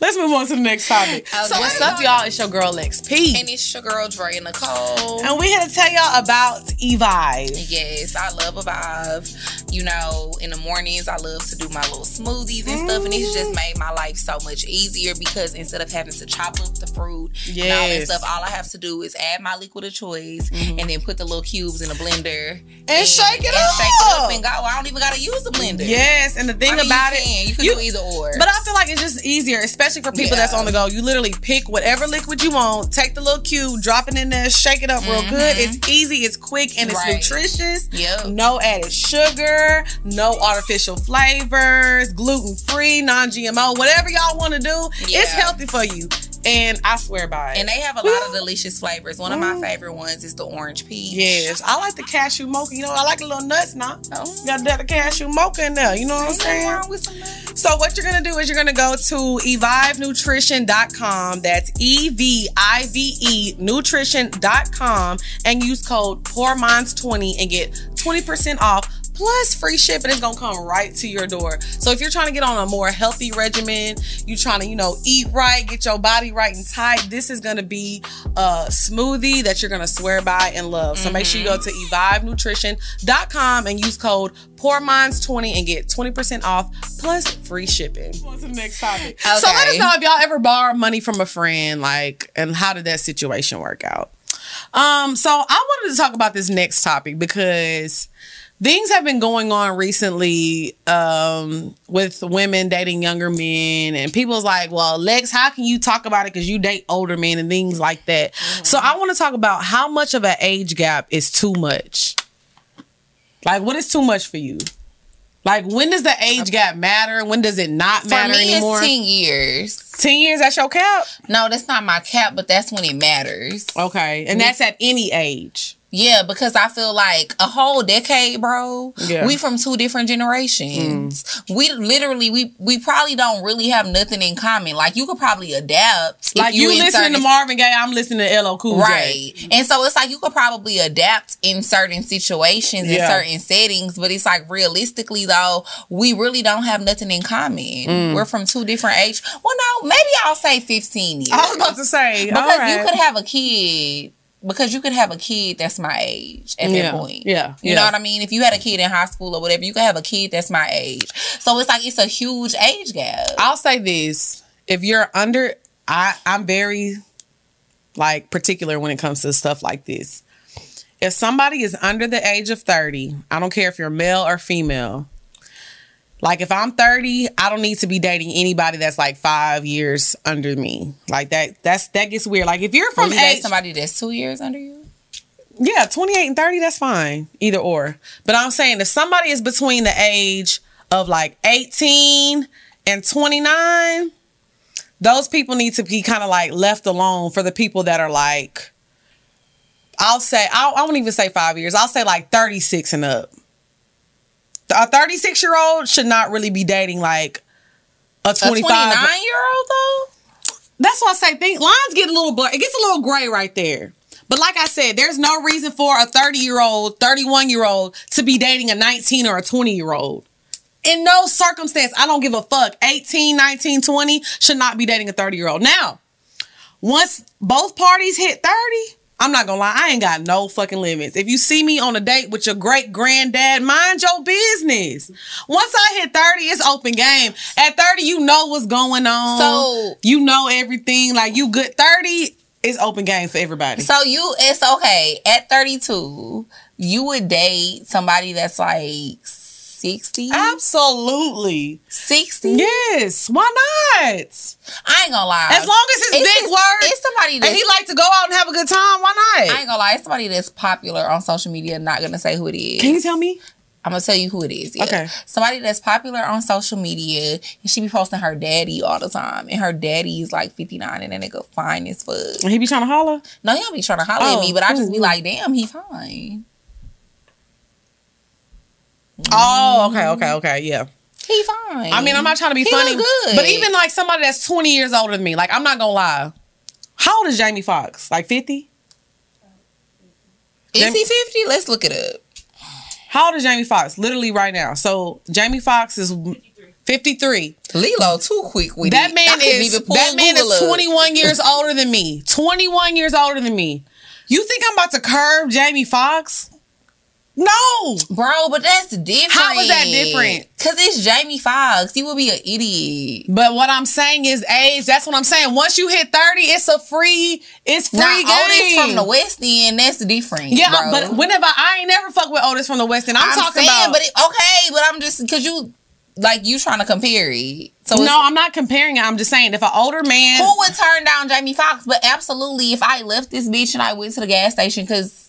Let's move on to the next topic. Okay. So what's up, y'all? It's your girl Lex P, And it's your girl Dre and Nicole. and we here to tell y'all about Evive. Yes, I love Evive. You know, in the mornings, I love to do my little smoothies and stuff, and it's just mm. made my life so much easier because instead of having to chop up the fruit and all that stuff, all I have to do is add my liquid of choice mm-hmm. and then put the little cubes in a blender And shake it and shake it up. up and go. I don't even gotta use the blender. Yes, and the thing I mean, about you it, can. you can you- do either or. But I feel like it's just easier, especially for people that's on the go. You literally pick whatever liquid you want, take the little cube, drop it in there, shake it up real good. It's easy, it's quick, and it's Mm-hmm. Right. nutritious. Yep. No added sugar, no artificial flavors, gluten free, non GMO, whatever y'all want to do. It's healthy for you. And I swear by it. and they have a lot of delicious flavors. One of my favorite ones is the orange peach. Yes, I like the cashew mocha. You know, I like a little nuts now. Oh. You got that cashew mocha in there. You know what I'm saying? wrong with some nuts. So what you're gonna do is you're gonna go to evivenutrition.com. That's E V I V E nutrition.com and use code POURMINDS20 and get 20% off plus free shipping is gonna come right to your door. So if you're trying to get on a more healthy regimen, you're trying to, you know, eat right, get your body right and tight, this is gonna be a smoothie that you're gonna swear by and love. So make sure you go to evivenutrition.com and use code PourMinds20 and get 20% off plus free shipping. On to the next topic. So let us know if y'all ever borrowed money from a friend, like, and how did that situation work out? Um, so I wanted to talk about this next topic because things have been going on recently um, with women dating younger men, and people's like, "Well, Lex, how can you talk about it because you date older men and things like that?" So I want to talk about how much of an age gap is too much. Like, what is too much for you? Like, when does the age gap matter? When does it not For matter me, anymore? it's ten years. 10 years, that's your cap? No, that's not my cap, but that's when it matters. Okay. And that's at any age. Yeah, because I feel like a whole decade, bro. Yeah. Mm. We from two different generations. We literally we we probably don't really have nothing in common. Like you could probably adapt. Like, you, in listening to Marvin Gaye, I'm listening to LL Cool J. Right. And so it's like you could probably adapt in certain situations, Yeah. in certain settings, but it's like realistically though, we really don't have nothing in common. Mm. We're from two different age. Well, no, maybe I'll say 15 years. I was about to say, because right. you could have a kid because you could have a kid that's my age at Yeah, that point. yeah, You yeah. know what I mean? If you had a kid in high school or whatever, you could have a kid that's my age. So it's like it's a huge age gap. I'll say this: if you're under, I I'm very like particular when it comes to stuff like this. If somebody is under the age of 30, I don't care if you're male or female. Like if I'm 30, I don't need to be dating anybody that's like five years under me. Like that that's that gets weird. Like if you're From you age, somebody that's two years under you? yeah, 28 and 30, that's fine. Either or. But I'm saying if somebody is between the age of like 18 and 29, those people need to be kind of like left alone for the people that are like, I'll say, I'll, I won't even say five years. I'll say like 36 and up. A 36 year old should not really be dating like a A 25. 29 year old though? That's why I say think lines get a little blur. It gets a little gray right there. But like I said, there's no reason for a 30 year old, 31 year old to be dating a 19 or a 20 year old. In no circumstance, I don't give a fuck. 18, 19, 20 should not be dating a 30 year old. Now, once both parties hit 30, I'm not gonna lie, I ain't got no fucking limits. If you see me on a date with your great granddad, mind your business. Once I hit 30, it's open game. At 30, you know what's going on. So- you know everything. Like you good 30 is open game for everybody. So you it's okay. At 32, you would date somebody that's like 60? Absolutely. 60? Yes. Why not? I ain't gonna lie. As long as it's, It's big words It's somebody that. and he like to go out and have a good time, why not? I ain't gonna lie, it's somebody that's popular on social media. Not gonna say who it is. Can you tell me? I'm gonna tell you who it is. yeah. Okay. Somebody that's popular on social media, and she be posting her daddy all the time, and her daddy is like 59, and that nigga fine as fuck. And he be trying to holler? No, he don't be trying to holler Oh, at me, oh, but I just be like, damn, he fine. Oh, okay, okay, okay, yeah. He fine. I mean, I'm not trying to be He funny, good. but even like somebody that's 20 years older than me, like I'm not gonna lie. How old is Jamie Foxx? Like 50? is he 50? Let's look it up. How old is Jamie Foxx? Literally right now. So Jamie Foxx is 53. Lilo too quick with That it. Man is that man Google is up. 21 years older than me. 21 years older than me. You think I'm about to curb Jamie Foxx? No. Bro, but that's different. How is that different? Cause it's Jamie Foxx. You would be an idiot. But what I'm saying is age. That's what I'm saying. Once you hit 30, it's a free, it's free Now game. Otis from the West End, that's different. yeah, bro. but whenever I ain't never fuck with Otis from the West End. I'm, I'm, talking saying, about. but it, okay, but I'm just because you like you trying to compare it. So no, I'm not comparing it. I'm just saying if an older man. who would turn down Jamie Foxx? But absolutely, if I left this bitch and I went to the gas station, because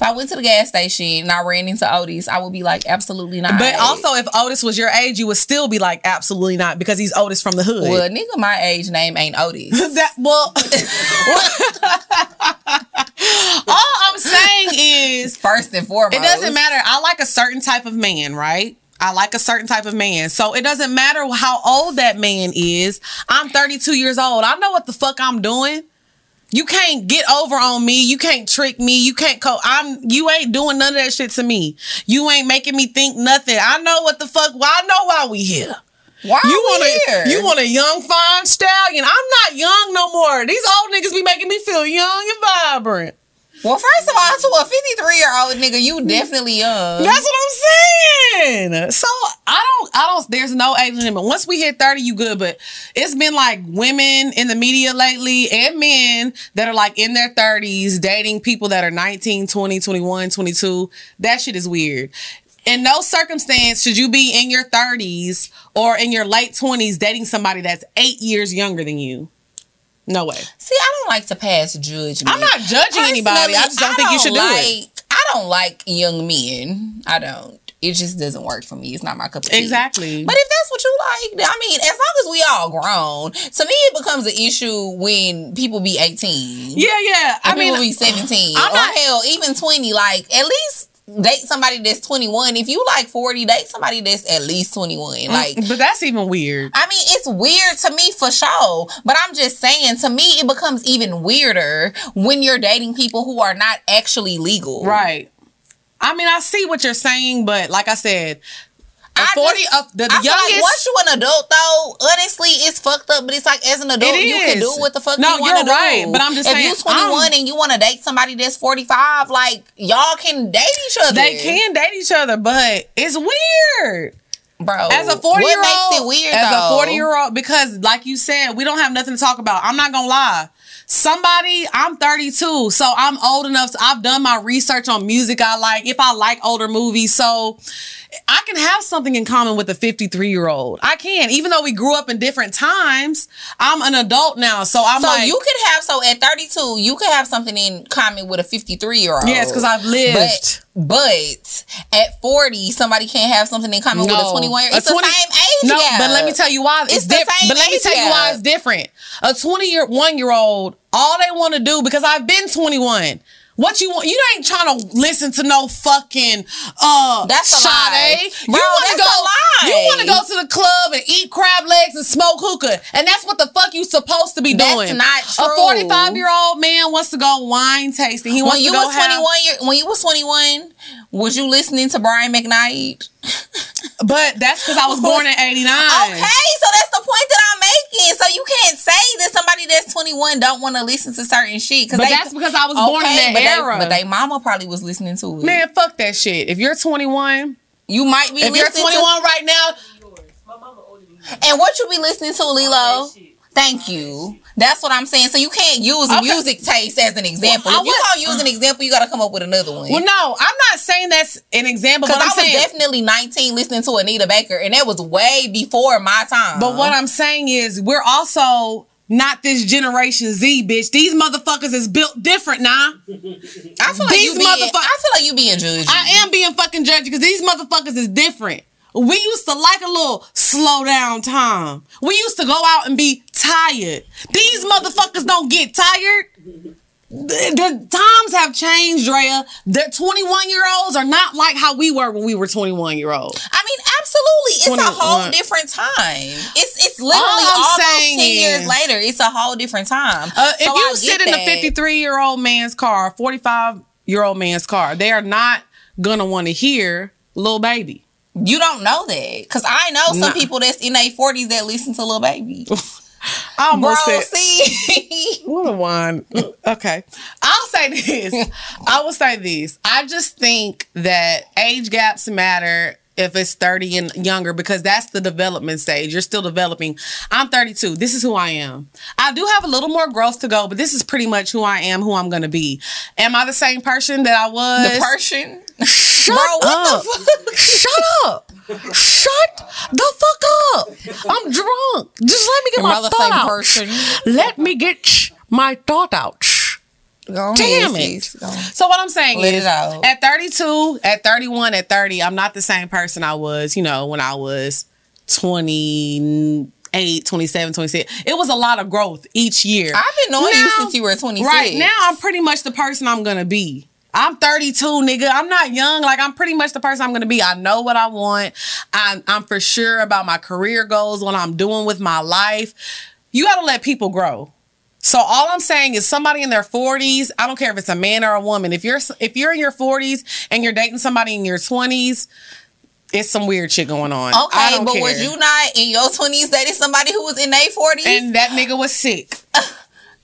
if I went to the gas station and I ran into Otis, I would be like, absolutely not. But also, if Otis was your age, you would still be like, absolutely not, because he's Otis from the hood. well, nigga, my age name ain't Otis. *laughs* That well, *laughs* all I'm saying is First and foremost, it doesn't matter. I like a certain type of man, right? I like a certain type of man. So it doesn't matter how old that man is. I'm 32 years old. I know what the fuck I'm doing. You can't get over on me. You can't trick me. You can't co. I'm. You ain't doing none of that shit to me. You ain't making me think nothing. I know what the fuck. Well, I know why we here. Why You want we here? you want a young fine stallion. I'm not young no more. These old niggas be making me feel young and vibrant. Well, first of all, to a 53 year old nigga, you definitely young. That's what I'm saying. So I don't, I don't. There's no age limit. Once we hit 30, you good. But it's been like women in the media lately and men that are like in their 30s dating people that are 19, 20, 21, 22. That shit is weird. In no circumstance should you be in your 30s or in your late 20s dating somebody that's eight years younger than you. No way. See, I don't like to pass judgment. I'm not judging anybody. I just don't think you should do it. like, I don't like young men. I don't. It just doesn't work for me. It's not my cup of tea. Exactly. But if that's what you like, I mean, as long as we all grown, to me it becomes an issue when people be 18. yeah, yeah. I I mean, people be 17. I'm or not- hell, even 20. Like, at least date somebody that's 21. If you like 40, date somebody that's at least 21. Mm, like, but that's even weird. I mean, it's weird to me for sure, but I'm just saying, to me, it becomes even weirder when you're dating people who are not actually legal. Right. I mean, I see what you're saying, but like I said, a I 40 just- of uh, the I feel like once you an adult, though, honestly, it's fucked up. But it's like as an adult, you can do what the fuck No, you want to you're do. right, but I'm just saying if saying, you 21 I'm- and you want to date somebody that's 45, like y'all can date each other. they can date each other, but it's weird. bro. As a 40 year old, what makes it weird? as though? a 40 year old, because like you said, we don't have nothing to talk about. I'm not gonna lie. Somebody, I'm 32, so I'm old enough. To, I've done my research on music I like. If I like older movies, so I can have something in common with a 53 year old. I can, even though we grew up in different times. I'm an adult now, so I'm So like, you could have so at 32, you could have something in common with a 53 year old. yes, because I've lived. But but at 40, somebody can't have something in common with a 21 year A It's the same age No, gap. but let me tell you why it's, It's different. But let me tell you why it's different. A 20 year one year old, all they want to do because I've been 21. What you want? You ain't trying to listen to no fucking uh That's a Sade. lie. You want to go? You want to go to the club and eat crab legs and smoke hookah, and that's what the fuck you supposed to be doing. That's not A 45 year old man wants to go wine tasting. He wants when you to go was have- 21 when you was 21, was you listening to Brian McKnight? but that's because I was born in 89. Okay, so that's the point that I'm making. So you can't say that somebody that's 21 don't want to listen to certain shit. But that's because I was born in that but era. They, but they mama probably was listening to it. Man, fuck that shit. If you're 21, you might be if you're listening 21 right now, My mama older than you. And what you be listening to, Lilo? Thank you. That's what I'm saying. So you can't use Okay. music taste as an example. Well, if you gonna use an example, you gotta come up with another one. well, no, I'm not saying that's an example, Because but I was saying. definitely 19 listening to Anita Baker, and that was way before my time. but what I'm saying is, we're also not this generation Z, bitch. These motherfuckers is built different now. I feel like these you being, motherfuck- I feel like you being judged. I am being fucking judgy because these motherfuckers is different. We used to like a little slow down time. We used to go out and be tired. These motherfuckers don't get tired. The, the times have changed, Drea. The 21 year olds are not like how we were when we were 21 year olds. I mean, absolutely. It's a whole different time. It's it's literally I'm almost saying 10 years is- later. It's a whole different time. Uh, if So you I sit in a 53 year old man's car, 45 year old man's car, they are not gonna want to hear Lil Baby. You don't know that. Because I know some Nah. people that's in their 40s that listen to Lil Baby. *laughs* I Bro, said, see? *laughs* What a one. Okay. I'll say this. I will say this. I just think that age gaps matter if it's 30 and younger because that's the development stage. You're still developing. I'm 32. This is who I am. I do have a little more growth to go, but this is pretty much who I am, who I'm going to be. Am I the same person that I was? the Persian? *laughs* Shut Bro, what up. the fuck? Shut up. Shut the fuck up. I'm drunk. Just let me get Your my thought out. person. Let me get my thought out. Go Damn it. So what I'm saying Let is at 32, at 31, at 30, I'm not the same person I was, you know, when I was 28, 27, 26. It was a lot of growth each year. I've been knowing you since you were 26. Right now, I'm pretty much the person I'm gonna be. I'm 32, nigga. I'm not young. Like I'm pretty much the person I'm gonna be. I know what I want. I'm, I'm for sure about my career goals, what I'm doing with my life. You gotta let people grow. So all I'm saying is somebody in their 40s, I don't care if it's a man or a woman. If you're if you're in your 40s and you're dating somebody in your 20s, it's some weird shit going on. Okay, but care. was you not in your twenties dating somebody who was in their forties? And that nigga was sick. *laughs*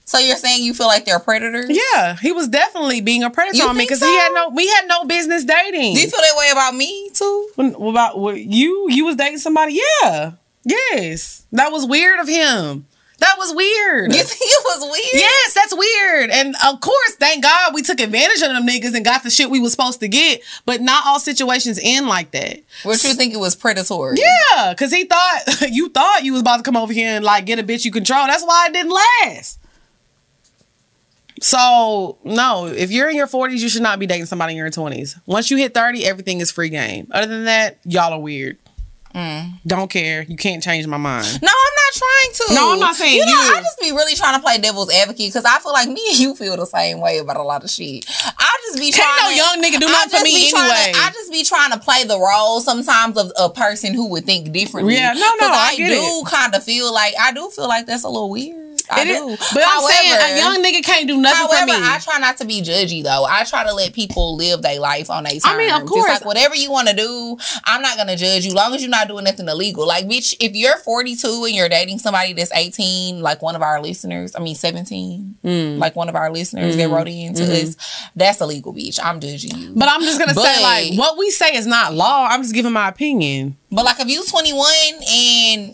so you're saying you feel like they're predators? Yeah, he was definitely being a predator You on me because so? he had no we had no business dating. Do you feel that way about me too? When- about what you you was dating somebody? Yeah. Yes. That was weird of him. That was weird. You think it was weird? Yes, that's weird. And of course, thank God we took advantage of them niggas and got the shit we was supposed to get. But not all situations end like that. What you think it was predatory? Yeah, because he thought *laughs* you thought you was about to come over here and like get a bitch you control. That's why it didn't last. So no, if you're in your 40s, you should not be dating somebody in your 20s. Once you hit 30, everything is free game. Other than that, y'all are weird. Mm. Don't care. You can't change my mind. No, I'm not trying to. No, I'm not saying you. Know, you. I just be really trying to play devil's advocate because I feel like me and you feel the same way about a lot of shit. I just be Can't no young nigga do I nothing for just me be trying to- anyway. I just be trying to play the role sometimes of a person who would think differently. Yeah, no, no, I I, get do kind of feel like I do feel like that's a little weird. I It do. is- but I'm saying a young nigga can't do nothing However, for me. I try not to be judgy though. I try to let people live their life on their terms. I mean, of Just course. like whatever you want to do, I'm not gonna judge you. Long as you're not doing nothing illegal. Like, bitch, if you're 42 and you're dating somebody that's 18, like one of our listeners, I mean 17, Mm. like one of our listeners that wrote in to us, that's illegal, bitch. I'm judging you. but I'm just gonna say, like, what we say is not law. I'm just giving my opinion. But like if you 21 and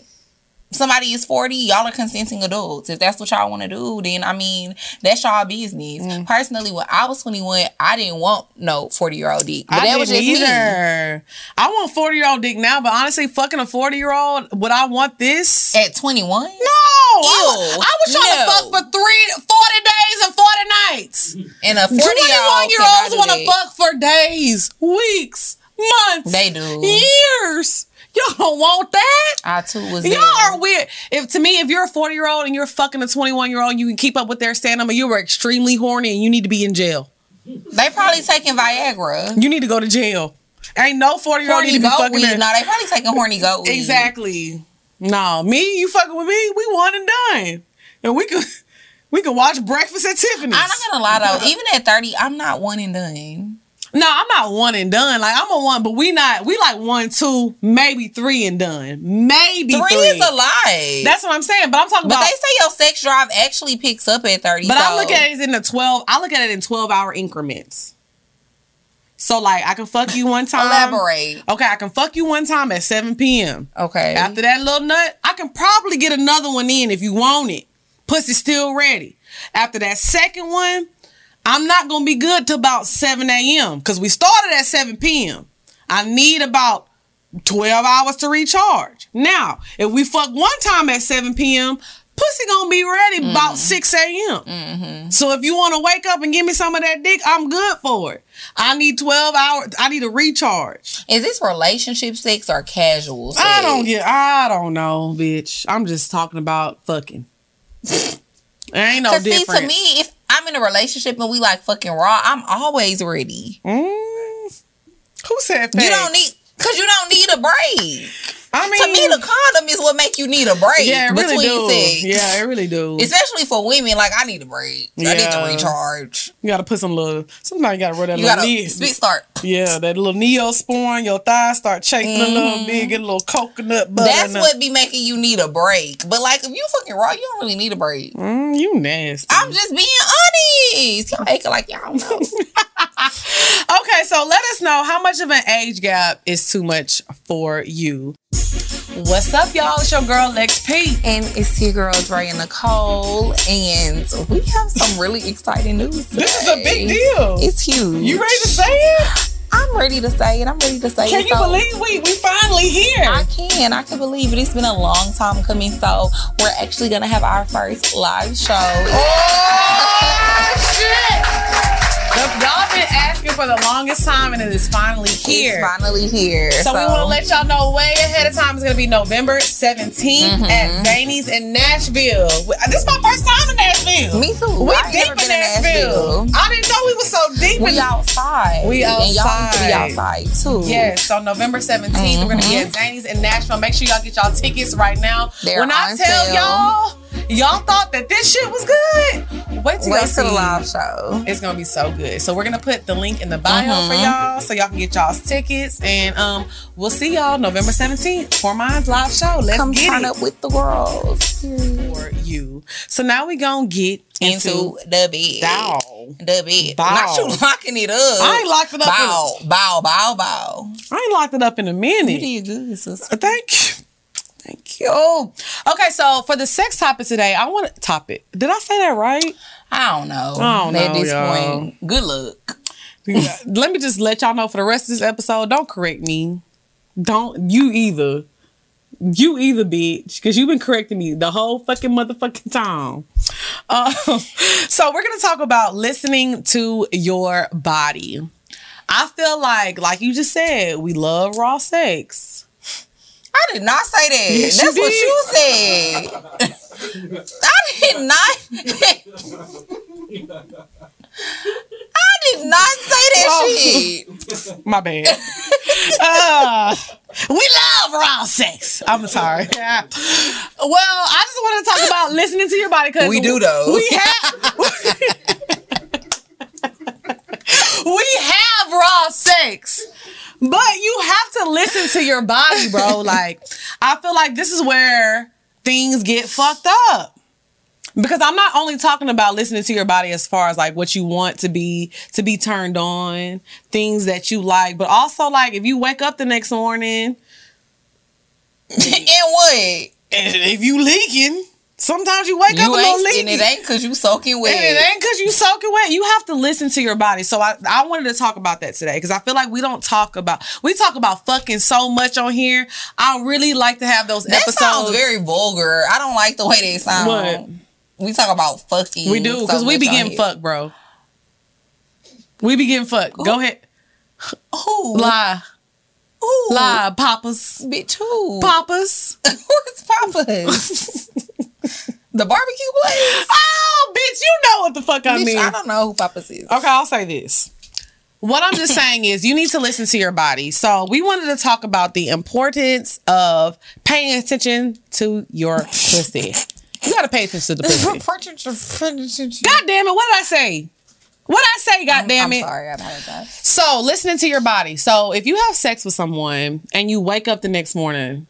somebody is 40, y'all are consenting adults. If that's what y'all want to do, then I mean, that's y'all business. Mm. Personally, when I was 21, I didn't want no 40 year old dick. But I that was just didn't me. either. I want 40 year old dick now, but honestly, fucking a 40 year old, would I want this? At 21? no, I, Ew, I was trying no. to fuck for three, 40 days and 40 nights. And a 40 21 year old year olds want to fuck for days, weeks, months, They do. years. Y'all don't want that. I too was Y'all there. are weird. If to me, if you're a 40 year old and you're fucking a 21 year old, you can keep up with their stand up, and you were extremely horny and you need to be in jail. They probably taking Viagra. You need to go to jail. Ain't no 40 year old need to be fucking weed. No, they probably taking horny goat. Exactly. No, me, you fucking with me, we one and done. And we could *laughs* we could watch breakfast at Tiffany's. I'm not gonna lie though, even at 30, I'm not one and done. No, I'm not one and done. Like I'm a one, but we not we like one, two, maybe three and done. Maybe Three, three. is a lie. That's what I'm saying. But I'm talking but about they say your sex drive actually picks up at 30. But I so- look at it in the 12, I look at it in 12 hour increments. So like I can fuck you one *laughs* time. Elaborate. Okay, I can fuck you one time at 7 p.m. Okay. After that little nut, I can probably get another one in if you want it. Pussy still ready. After that second one, I'm not gonna be good till about 7 a.m. because we started at 7 p.m. I need about 12 hours to recharge. Now, if we fuck one time at 7 p.m., pussy gonna be ready mm. about 6 a.m. Mm-hmm. So if you wanna wake up and give me some of that dick, I'm good for it. I need 12 hours, I need a recharge. Is this relationship sex or casual sex? I don't get. I don't know, bitch. I'm just talking about fucking. There ain't no *laughs* Cause see, difference. to me, in a relationship and we like fucking raw, I'm always ready. Mm. who said that? You don't need, cause you don't need a break. I mean, to me, the condom is what make you need a break yeah, it really between do. sex. Yeah, it really do. Especially for women, like I need a break. Yeah. I need to recharge. you gotta put some little. Sometimes you gotta rub that You little knee. spit start. Yeah, that little neosporin, your thighs start chafing a little bit, get a little coconut butter. Mm-hmm. That's what be making you need a break. But like if you fucking raw, you don't really need a break. Mm, you nasty. I'm just being honest. Y'all acting like y'all know. *laughs* *laughs* Okay, so let us know how much of an age gap is too much for you. What's up, y'all? It's your girl Lex P. and it's your girl Dre and Nicole, and we have some really exciting news. This is a big deal. It's huge. You ready to say it? I'm ready to say it. I'm ready to say Can it. Can you So, believe we we finally here? I can. I can believe it. It's been a long time coming. So we're actually gonna have our first live show. oh shit! Y'all been asking for the longest time, and it is finally here. It's finally here. so, we want to let y'all know way ahead of time. It's gonna be November 17th Mm-hmm. at Zanies in Nashville. This is my first time in Nashville. Me too. We I deep in been Nashville. I didn't know we was so deep We in outside. We And y'all need to outside. be outside too. Yes, so November 17th, we're gonna be at Zanies in Nashville. Make sure y'all get y'all tickets right now. Mm-hmm. They're when I tell sale. y'all, Y'all thought that this shit was good. Wait till Wait see. till the live show. It's gonna be so good. So we're gonna put the link in the bio Mm-hmm. for y'all, so y'all can get y'all's tickets, and um, we'll see y'all November seventeenth for my live show. Let's Come get turn it up with the girls. for you. So now we gonna get into, Into the bed. Bow. The bed. Bow. Not you locking it up. I ain't locked it up. Bow, bow, bow, bow. I ain't locked it up in a minute. You did good, sis. Uh, Thank you. Thank you. Okay, so for the sex topic today, I want to topic. Did I say that right? I don't know. I don't At know, this y'all. point, good luck. Let me just let y'all know for the rest of this episode, don't correct me. Don't you either. You either, bitch, because you've been correcting me the whole fucking motherfucking time. Um, *laughs* so we're gonna talk about listening to your body. I feel like, like you just said, we love raw sex. I did not say that. Yes, you That's what you said. *laughs* I did not. *laughs* I did not say that Oh. shit. *laughs* My bad. uh, we love raw sex. I'm sorry. Yeah. Well, I just want to talk about listening to your body because We do, though. We have. we have raw sex. But you have to listen to your body, bro. *laughs* Like, I feel like this is where things get fucked up. Because I'm not only talking about listening to your body as far as like what you want to be to be turned on, things that you like, but also like if you wake up the next morning *laughs* and what? and if you leaking, sometimes you wake up a You little leaky. and it ain't cause you soaking wet. And it ain't because you soaking wet. You have to listen to your body. So I, I wanted to talk about that today because I feel like we don't talk about we talk about fucking so much on here. I really like to have those that episodes. sounds very vulgar. I don't like the way they sound. What? We talk about fucking. we do so because we much be getting fucked, bro. We be getting fucked. Go ahead, Who? lie, Who? lie, papas, Bitch, who? papas. *laughs* Who's Papa's? *laughs* the barbecue place? Oh, bitch, you know what the fuck I Bitch, mean. I don't know who Papa's is. Okay, I'll say this. What I'm just *laughs* saying is you need to listen to your body. So we wanted to talk about the importance of paying attention to your pussy. You gotta pay attention to the pussy. *laughs* God damn it, what did I say? What did I say, god damn I'm it? sorry, I apologize. So listening to your body. So if you have sex with someone and you wake up the next morning,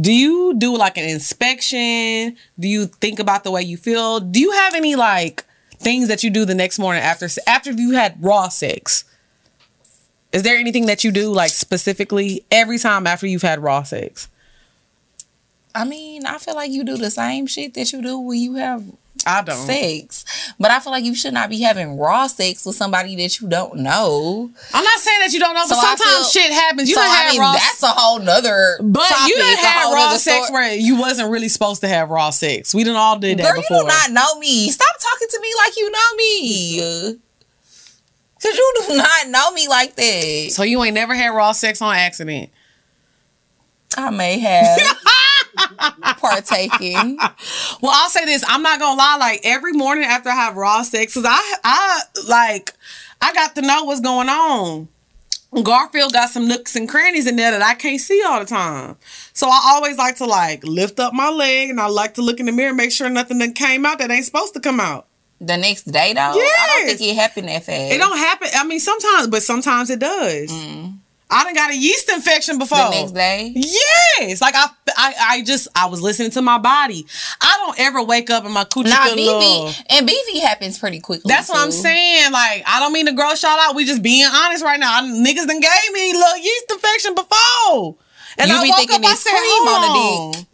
do you do like an inspection? Do you think about the way you feel? Do you have any like things that you do the next morning after after you had raw sex? Is there anything that you do like specifically every time after you've had raw sex? I mean, I feel like you do the same shit that you do when you have I don't. sex. But I feel like you should not be having raw sex with somebody that you don't know. I'm not saying that you don't know, but So I sometimes feel- shit happens. You so done I had mean, raw that's a whole nother. But topic, you had whole raw sex story. where you wasn't really supposed to have raw sex. We done all did that Girl, before. you do not know me. Stop talking to me like you know me. Cause you do not know me like that. so you ain't never had raw sex on accident. I may have *laughs* partaken. Well, I'll say this. I'm not gonna lie. Like every morning after I have raw sex, cause I, I like, I got to know what's going on. Garfield got some nooks and crannies in there that I can't see all the time. So I always like to like lift up my leg and I like to look in the mirror, and make sure nothing that came out that ain't supposed to come out. The next day though, Yeah. I don't think it happened that fast. It don't happen. I mean, sometimes, but sometimes it does. Mm. I done got a yeast infection before. the next day. Yes, like I, I, I just I was listening to my body. I don't ever wake up and my coochie Nah. BV and BV happens pretty quickly. That's what I'm saying. Like I don't mean to gross y'all out. We just being honest right now. I, niggas done gave me a little yeast infection before, and You I be woke thinking up. I said, cream Hold on the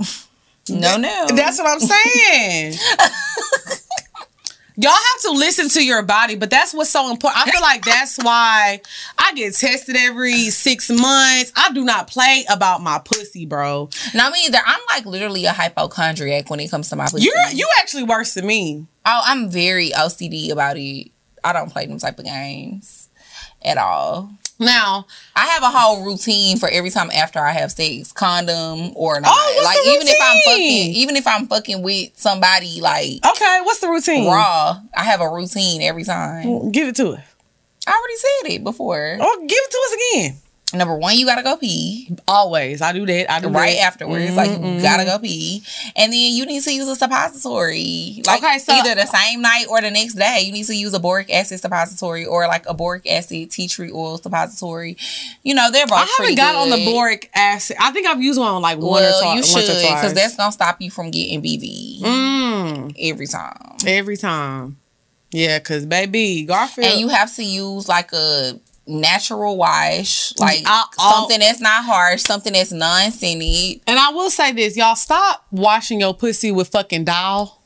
on. No, no. That's what I'm saying. *laughs* Y'all have to listen to your body, but that's what's so important. I feel like that's why I get tested every six months. I do not play about my pussy, bro. Not me either. I'm like literally a hypochondriac when it comes to my pussy. You're you actually worse than me. Oh, I'm very OCD about it. I don't play them type of games at all. Now, I have a whole routine for every time after I have sex, condom or not. Oh, like even if I'm fucking, even if I'm fucking with somebody like okay, what's the routine? raw, I have a routine every time. Give it to us. I already said it before. Oh, give it to us again. Number one, you gotta go pee Always. I do that. I do right that. afterwards. Like you gotta go pee, and then you need to use a suppository. Like Okay, so- either the same night or the next day, you need to use a boric acid suppository or like a boric acid tea tree oil suppository. You know they're both. I haven't got on the boric acid. I think I've used one on like one or twice. you once should or twice. because that's gonna stop you from getting BV mm, every time. every time. Yeah, cause baby Garfield. And you have to use like a natural wash, like I- something that's not harsh, something that's non-scented. And I will say this, y'all stop washing your pussy with fucking doll.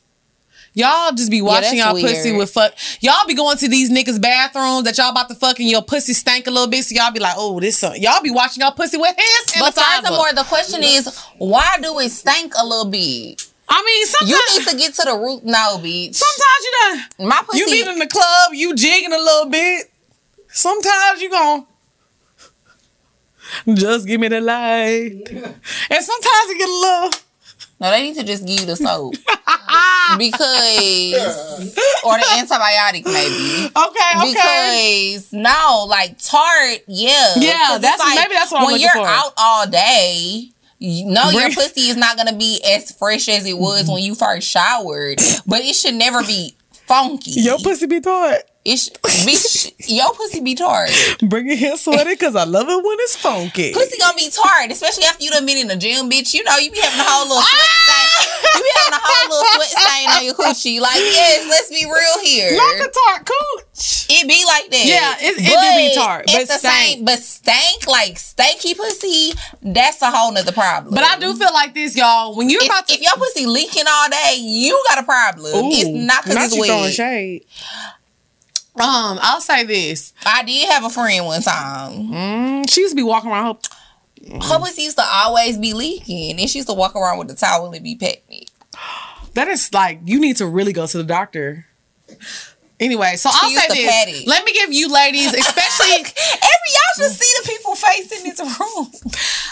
Y'all just be washing that's y'all pussy with fuck. Y'all be going to these niggas' bathrooms that y'all about to fucking your pussy stank a little bit. So y'all be like, oh, this. Uh, y'all be washing y'all pussy with hand But furthermore, the question is, why do it stank a little bit? I mean, sometimes You need to get to the root. now, bitch. sometimes you done. My pussy. You be in the club, you jigging a little bit. Sometimes you gon' just give me the light, and sometimes you get a little. no, they need to just give you the soap *laughs* because, or the antibiotic maybe. Okay, okay. Because no, like tart, yeah, Yeah, it's that's- maybe that's what I'm when you're for. out all day. You know your pussy is not gonna be as fresh as it was when you first showered, but it should never be funky. Your pussy be tight. It sh- bitch, your pussy be tart. Bring it here sweaty because I love it when it's funky. Pussy gonna be tart, especially after you done been in the gym, bitch. You know you be having a whole little sweat ah! stain. You be having a whole little sweat stain on your coochie. Like yes, let's be real here. Not a tart cooch. It be like that. Yeah, it- it do be tart, but It's the stank. same, but stank like stanky pussy. That's a whole nother problem. But I do feel like this, y'all. When you're If, about to, if your pussy leaking all day, you got a problem. it's not because it's wet. shade. Um, I'll say this. I did have a friend one time. Mm, she used to be walking around. Her, Her pussy used to always be leaking, and she used to walk around with the towel and be petting it. that is like you need to really go to the doctor. Anyway, so I'll say this. Let me give you ladies, especially *laughs* Every y'all should see the people face in this room.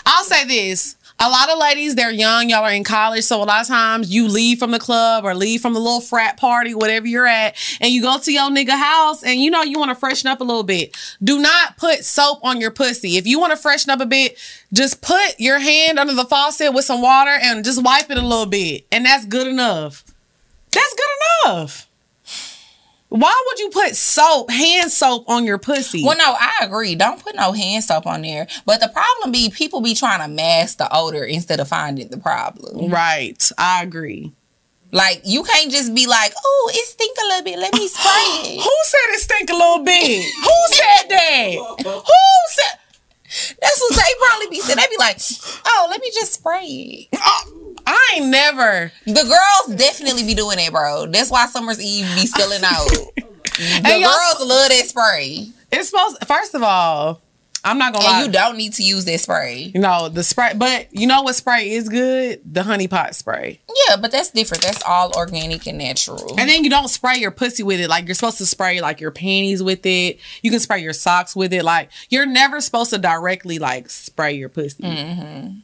I'll say this. A lot of ladies, they're young, y'all are in college, so a lot of times you leave from the club or leave from the little frat party, whatever you're at, and you go to your nigga house and you know you want to freshen up a little bit. Do not put soap on your pussy. If you want to freshen up a bit, just put your hand under the faucet with some water and just wipe it a little bit. And that's good enough. That's good enough. Why would you put soap, hand soap on your pussy? Well, no, I agree. Don't put no hand soap on there. But the problem be people be trying to mask the odor instead of finding the problem. right. I agree. Like you can't just be like, "Oh, it stink a little bit. Let me spray it." *gasps* Who said it stink a little bit? *laughs* Who said that? Who said? That's what they probably be saying. They be like, "Oh, let me just spray it." Oh, I ain't never. The girls definitely be doing it, bro. That's why Summer's Eve be selling out. *laughs* The girls love that spray, It's supposed. First of all, I'm not gonna and lie. you don't need to use that spray. You know the spray, but you know what spray is good? The honey pot spray. Yeah, but that's different. That's all organic and natural. And then you don't spray your pussy with it. Like you're supposed to spray like your panties with it. You can spray your socks with it. Like you're never supposed to directly like spray your pussy. Mm-hmm.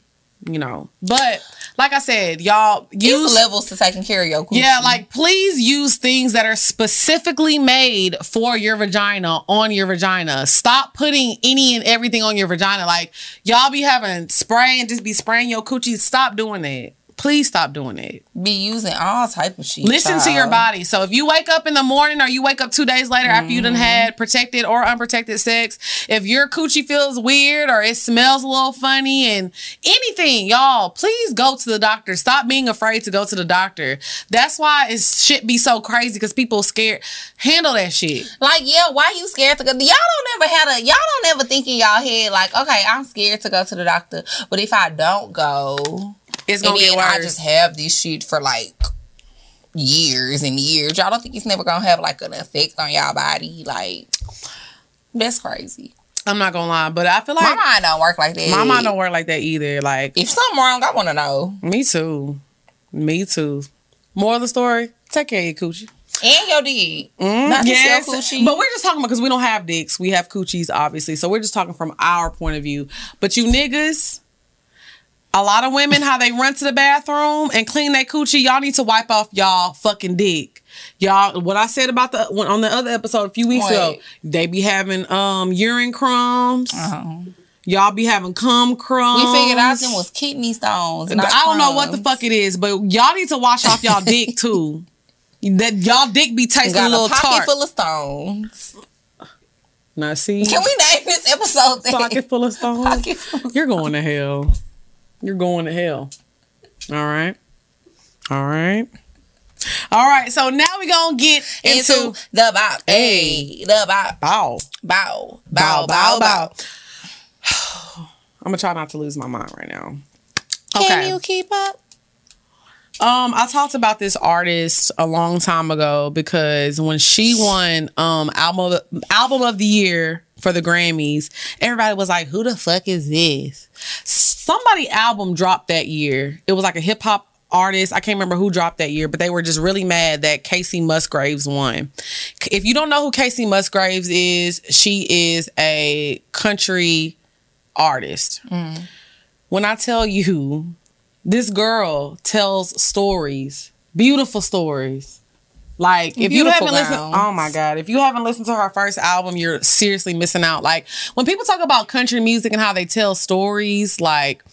You know. But like I said, y'all Use levels to taking care of your coochie. Yeah, like please use things that are specifically made for your vagina on your vagina. Stop putting any and everything on your vagina. Like y'all be having spray and just be spraying your coochie. Stop doing that. Please stop doing it. be using all type of shit. Listen to your body. So if you wake up in the morning or you wake up two days later after you done Mm-hmm. had protected or unprotected sex, if your coochie feels weird or it smells a little funny and anything, y'all, please go to the doctor. Stop being afraid to go to the doctor. That's why it's shit be so crazy because people scared. Handle that shit. Like, yeah, why you scared to go? Y'all don't ever had a y'all don't ever think in y'all head like, okay, I'm scared to go to the doctor, but if I don't go, It's and gonna get then worse. I just have this shit for like years and years. Y'all don't think it's never gonna have like an effect on y'all body? Like, that's crazy. I'm not gonna lie, but I feel like My mind don't work like that. my mind don't work like that either. Like If something wrong, I want to know. me too. Me too. More of the story. Take care of your coochie. And your dick, Mm, not yes, just your coochie. but we're just talking about because we don't have dicks. We have coochies, obviously. So we're just talking from our point of view. But you niggas, a lot of women, how they run to the bathroom and clean their coochie, y'all need to wipe off y'all fucking dick. Y'all, what I said about the when, on the other episode a few weeks ago, they be having um urine crumbs. Uh-huh. Y'all be having cum crumbs. We figured out them was kidney stones. I don't know what the fuck it is, but y'all need to wash off y'all dick *laughs* too. That y'all dick be tasting Got a little a pocket tart. full of stones. now see, Can we name this episode? pocket full of stones. Full of- You're going to hell. You're going to hell. All right. All right. All right. So now we gonna get into, into the bop. Hey, the bop. bow. Bow. Bow. Bow. Bow. *sighs* I'm gonna try not to lose my mind right now. Can you keep up? Um, I talked about this artist a long time ago because when she won um album of, album of the year for the Grammys, everybody was like, "Who the fuck is this?" Somebody album dropped that year. It was like a hip hop artist. I can't remember who dropped that year, but they were just really mad that Kacey Musgraves won. If you don't know who Kacey Musgraves is, she is a country artist. Mm. When I tell you this girl tells stories, beautiful stories. Like if you haven't listened, gowns. oh my god, if you haven't listened to her first album, you're seriously missing out. Like when people talk about country music and how they tell stories, like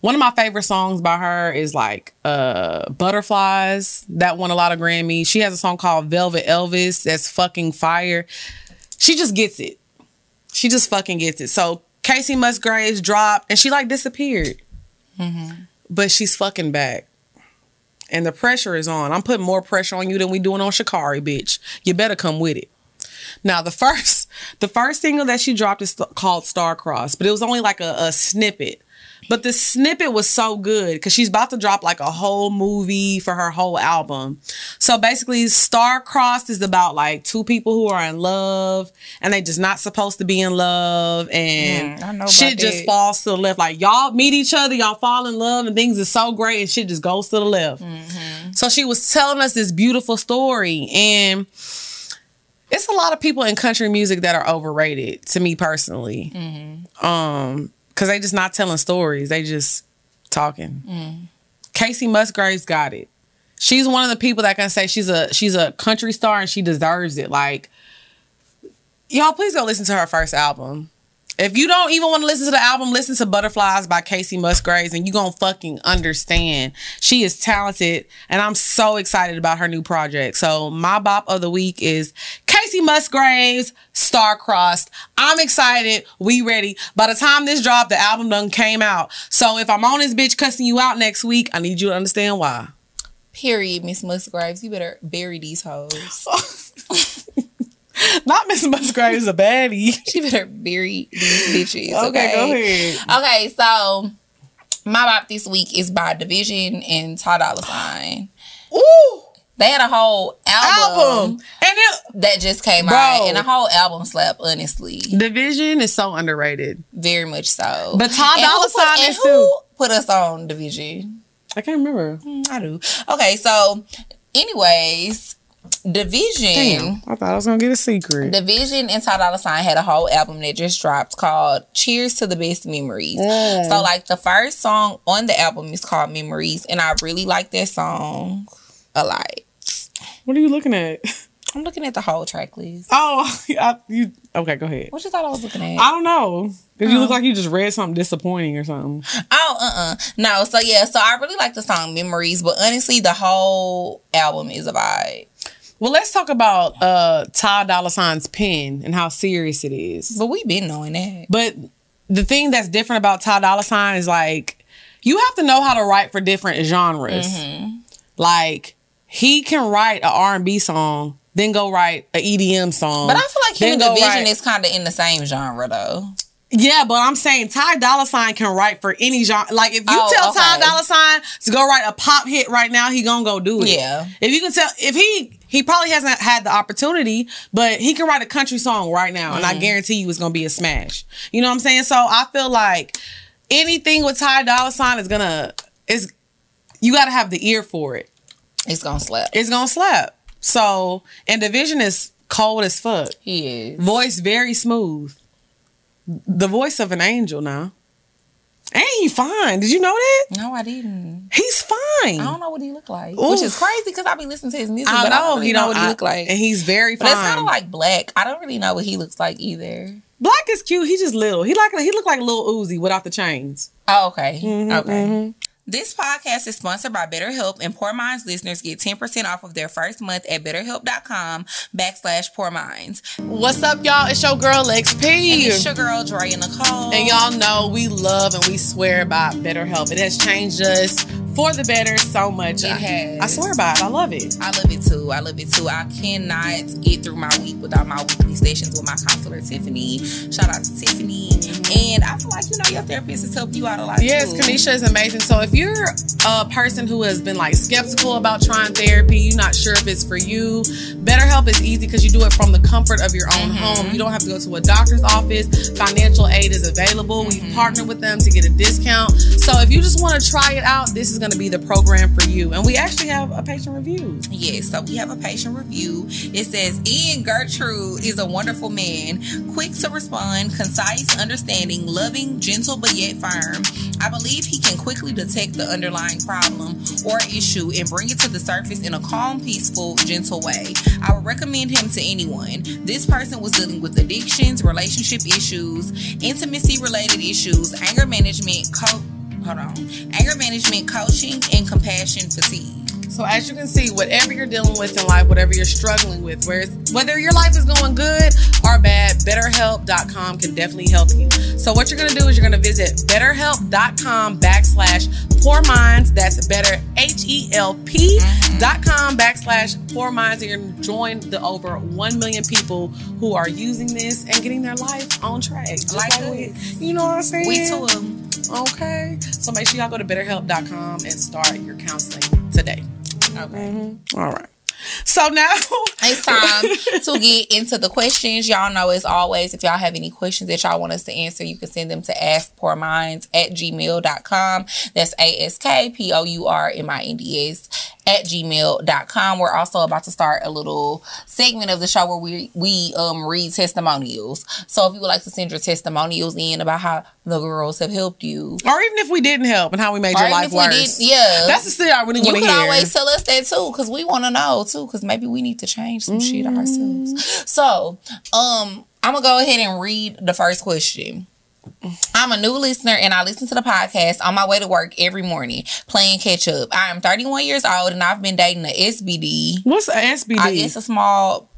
one of my favorite songs by her is like uh Butterflies. That won a lot of Grammys. She has a song called Velvet Elvis that's fucking fire. She just gets it. She just fucking gets it. So Kacey Musgraves dropped and she like disappeared. But she's fucking back. And the pressure is on. I'm putting more pressure on you than we doing on Shakari, bitch. You better come with it. Now the *laughs* first the first single that she dropped is called Star Cross, but it was only like a, a snippet. But the snippet was so good because she's about to drop like a whole movie for her whole album. So basically, Star Crossed is about like two people who are in love and they just not supposed to be in love and Mm, shit just falls to the left. Like y'all meet each other, y'all fall in love, and things is so great, and shit just goes to the left. Mm-hmm. So she was telling us this beautiful story, and it's a lot of people in country music that are overrated to me personally. Mm-hmm. Um, because they just not telling stories; they just talking. Mm. Kacey Musgraves got it. She's one of the people that can say she's a she's a country star and she deserves it. Like, y'all, please go listen to her first album. If you don't even want to listen to the album, listen to Butterflies by Kacey Musgraves and you going to fucking understand. She is talented and I'm so excited about her new project. So, my bop of the week is Kacey Musgraves, Star Crossed. I'm excited. We ready. By the time this dropped, the album done came out. So, if I'm on this bitch cussing you out next week, I need you to understand why. Period, Miss Musgraves. You better bury these hoes. *laughs* *laughs* Not Miss Musgraves a baddie. She better bury these bitches. Okay, Okay, go ahead. Okay, so my bop this week is by dvsn and Ty Dolla Sign. Ooh, They had a whole album, album. And it, that just came Bro. out, and a whole album slap. Honestly, dvsn is so underrated. very much so. But Ty Dolla Sign and is too. Put us on dvsn. I can't remember. Mm, I do. Okay, so, anyways, dvsn. Damn, I thought I was gonna get a secret. dvsn and Ty Dolla Sign had a whole album that just dropped called "Cheers to the Best Memories." Mm. So, like the first song on the album is called "Memories," and I really like that song a lot. What are you looking at? *laughs* I'm looking at the whole track list. Oh, *laughs* I, you okay? Go ahead. What you thought I was looking at? I don't know. Cause you look like you just read something disappointing or something. Oh, uh, uh no. So yeah, so I really like the song "Memories," but honestly, the whole album is a vibe. Well, let's talk about uh Ty Dolla Sign's pen and how serious it is. But we've been knowing that. But the thing that's different about Ty Dolla Sign is like you have to know how to write for different genres. Mm-hmm. Like he can write an R and B song, then go write an EDM song. But I feel like and dvsn write- is kind of in the same genre though. Yeah, but I'm saying Ty Dolla Sign can write for any genre. Like if you Oh, tell Ty. Dolla Sign to go write a pop hit right now, he gonna go do it. Yeah. If you can tell, if he he probably hasn't had the opportunity, but he can write a country song right now, and I Mm-hmm. guarantee you it's gonna be a smash. You know what I'm saying? So I feel like anything with Ty Dolla Sign is gonna is you got to have the ear for it. It's gonna slap. It's gonna slap. So and dvsn is cold as fuck. He is. Voice very smooth. The voice of an angel now. Ain't he fine? Did you know that? No, I didn't. He's fine. I don't know what he look like, Oof. which is crazy because I be listening to his music, I but I don't really he know don't- what he look like. and he's very but fine. it's kind of like black. I don't really know what he looks like either. Black is cute. He just little. He like he look like Lil Uzi without the chains. Oh, okay. Mm-hmm, okay. This podcast is sponsored by BetterHelp, and Pour Minds listeners get 10% off of their first month at betterhelp.com backslash pour minds. What's up, y'all? It's your girl Lex And it's your girl, Dre and Nicole. And y'all know we love and we swear by BetterHelp. It has changed us for the better so much. It I, has. I swear by it. I love it. I love it too. I love it too. I cannot get through my week without my weekly sessions with my counselor Tiffany. Shout out to Tiffany. And I feel like you know your therapist has helped you out a lot. Yes, too. Kanisha is amazing. So if you're a person who has been like skeptical about trying therapy, you're not sure if it's for you, BetterHelp is easy because you do it from the comfort of your own mm-hmm. home. You don't have to go to a doctor's office. Financial aid is available. We mm-hmm. partner with them to get a discount. So if you just want to try it out, this is going to be the program for you. And we actually have a patient review. Yes, so we have a patient review. It says Ian Gertrude is a wonderful man, quick to respond, concise, understanding, loving, gentle but yet firm. I believe he can quickly detect the underlying problem or issue and bring it to the surface in a calm, peaceful, gentle way. I would recommend him to anyone. This person was dealing with addictions, relationship issues, intimacy related issues, anger management, hold on, anger management, coaching, and compassion fatigue. So as you can see, whatever you're dealing with in life, whatever you're struggling with, where whether your life is going good or bad, BetterHelp.com can definitely help you. So what you're gonna do is you're gonna visit BetterHelp.com backslash Pour Minds. That's Better H E L P mm-hmm. dot com backslash Pour Minds, and you're gonna join the over one million people who are using this and getting their life on track. Like we, you know what I'm saying? We to him. Okay. So make sure y'all go to BetterHelp.com and start your counseling today. Okay. Mm-hmm. All right. So now *laughs* It's time to get into the questions. Y'all know as always, if y'all have any questions that y'all want us to answer, you can send them to askpourminds at gmail.com. That's A-S-K-P-O-U-R-M-I-N-D-S at gmail.com. We're also about to start a little segment of the show where we we um read testimonials. So if you would like to send your testimonials in about how the girls have helped you. or even if we didn't help and how we made Or your life if worse. did, yeah. That's the still I really want to hear. You can always tell us that too, because we want to know too, because maybe we need to change some shit Mm-hmm. ourselves. So, um, I'm gonna go ahead and read the first question. I'm a new listener and I listen to the podcast on my way to work every morning playing catch up. I am 31 years old and I've been dating a SBD. What's a SBD? I guess a small.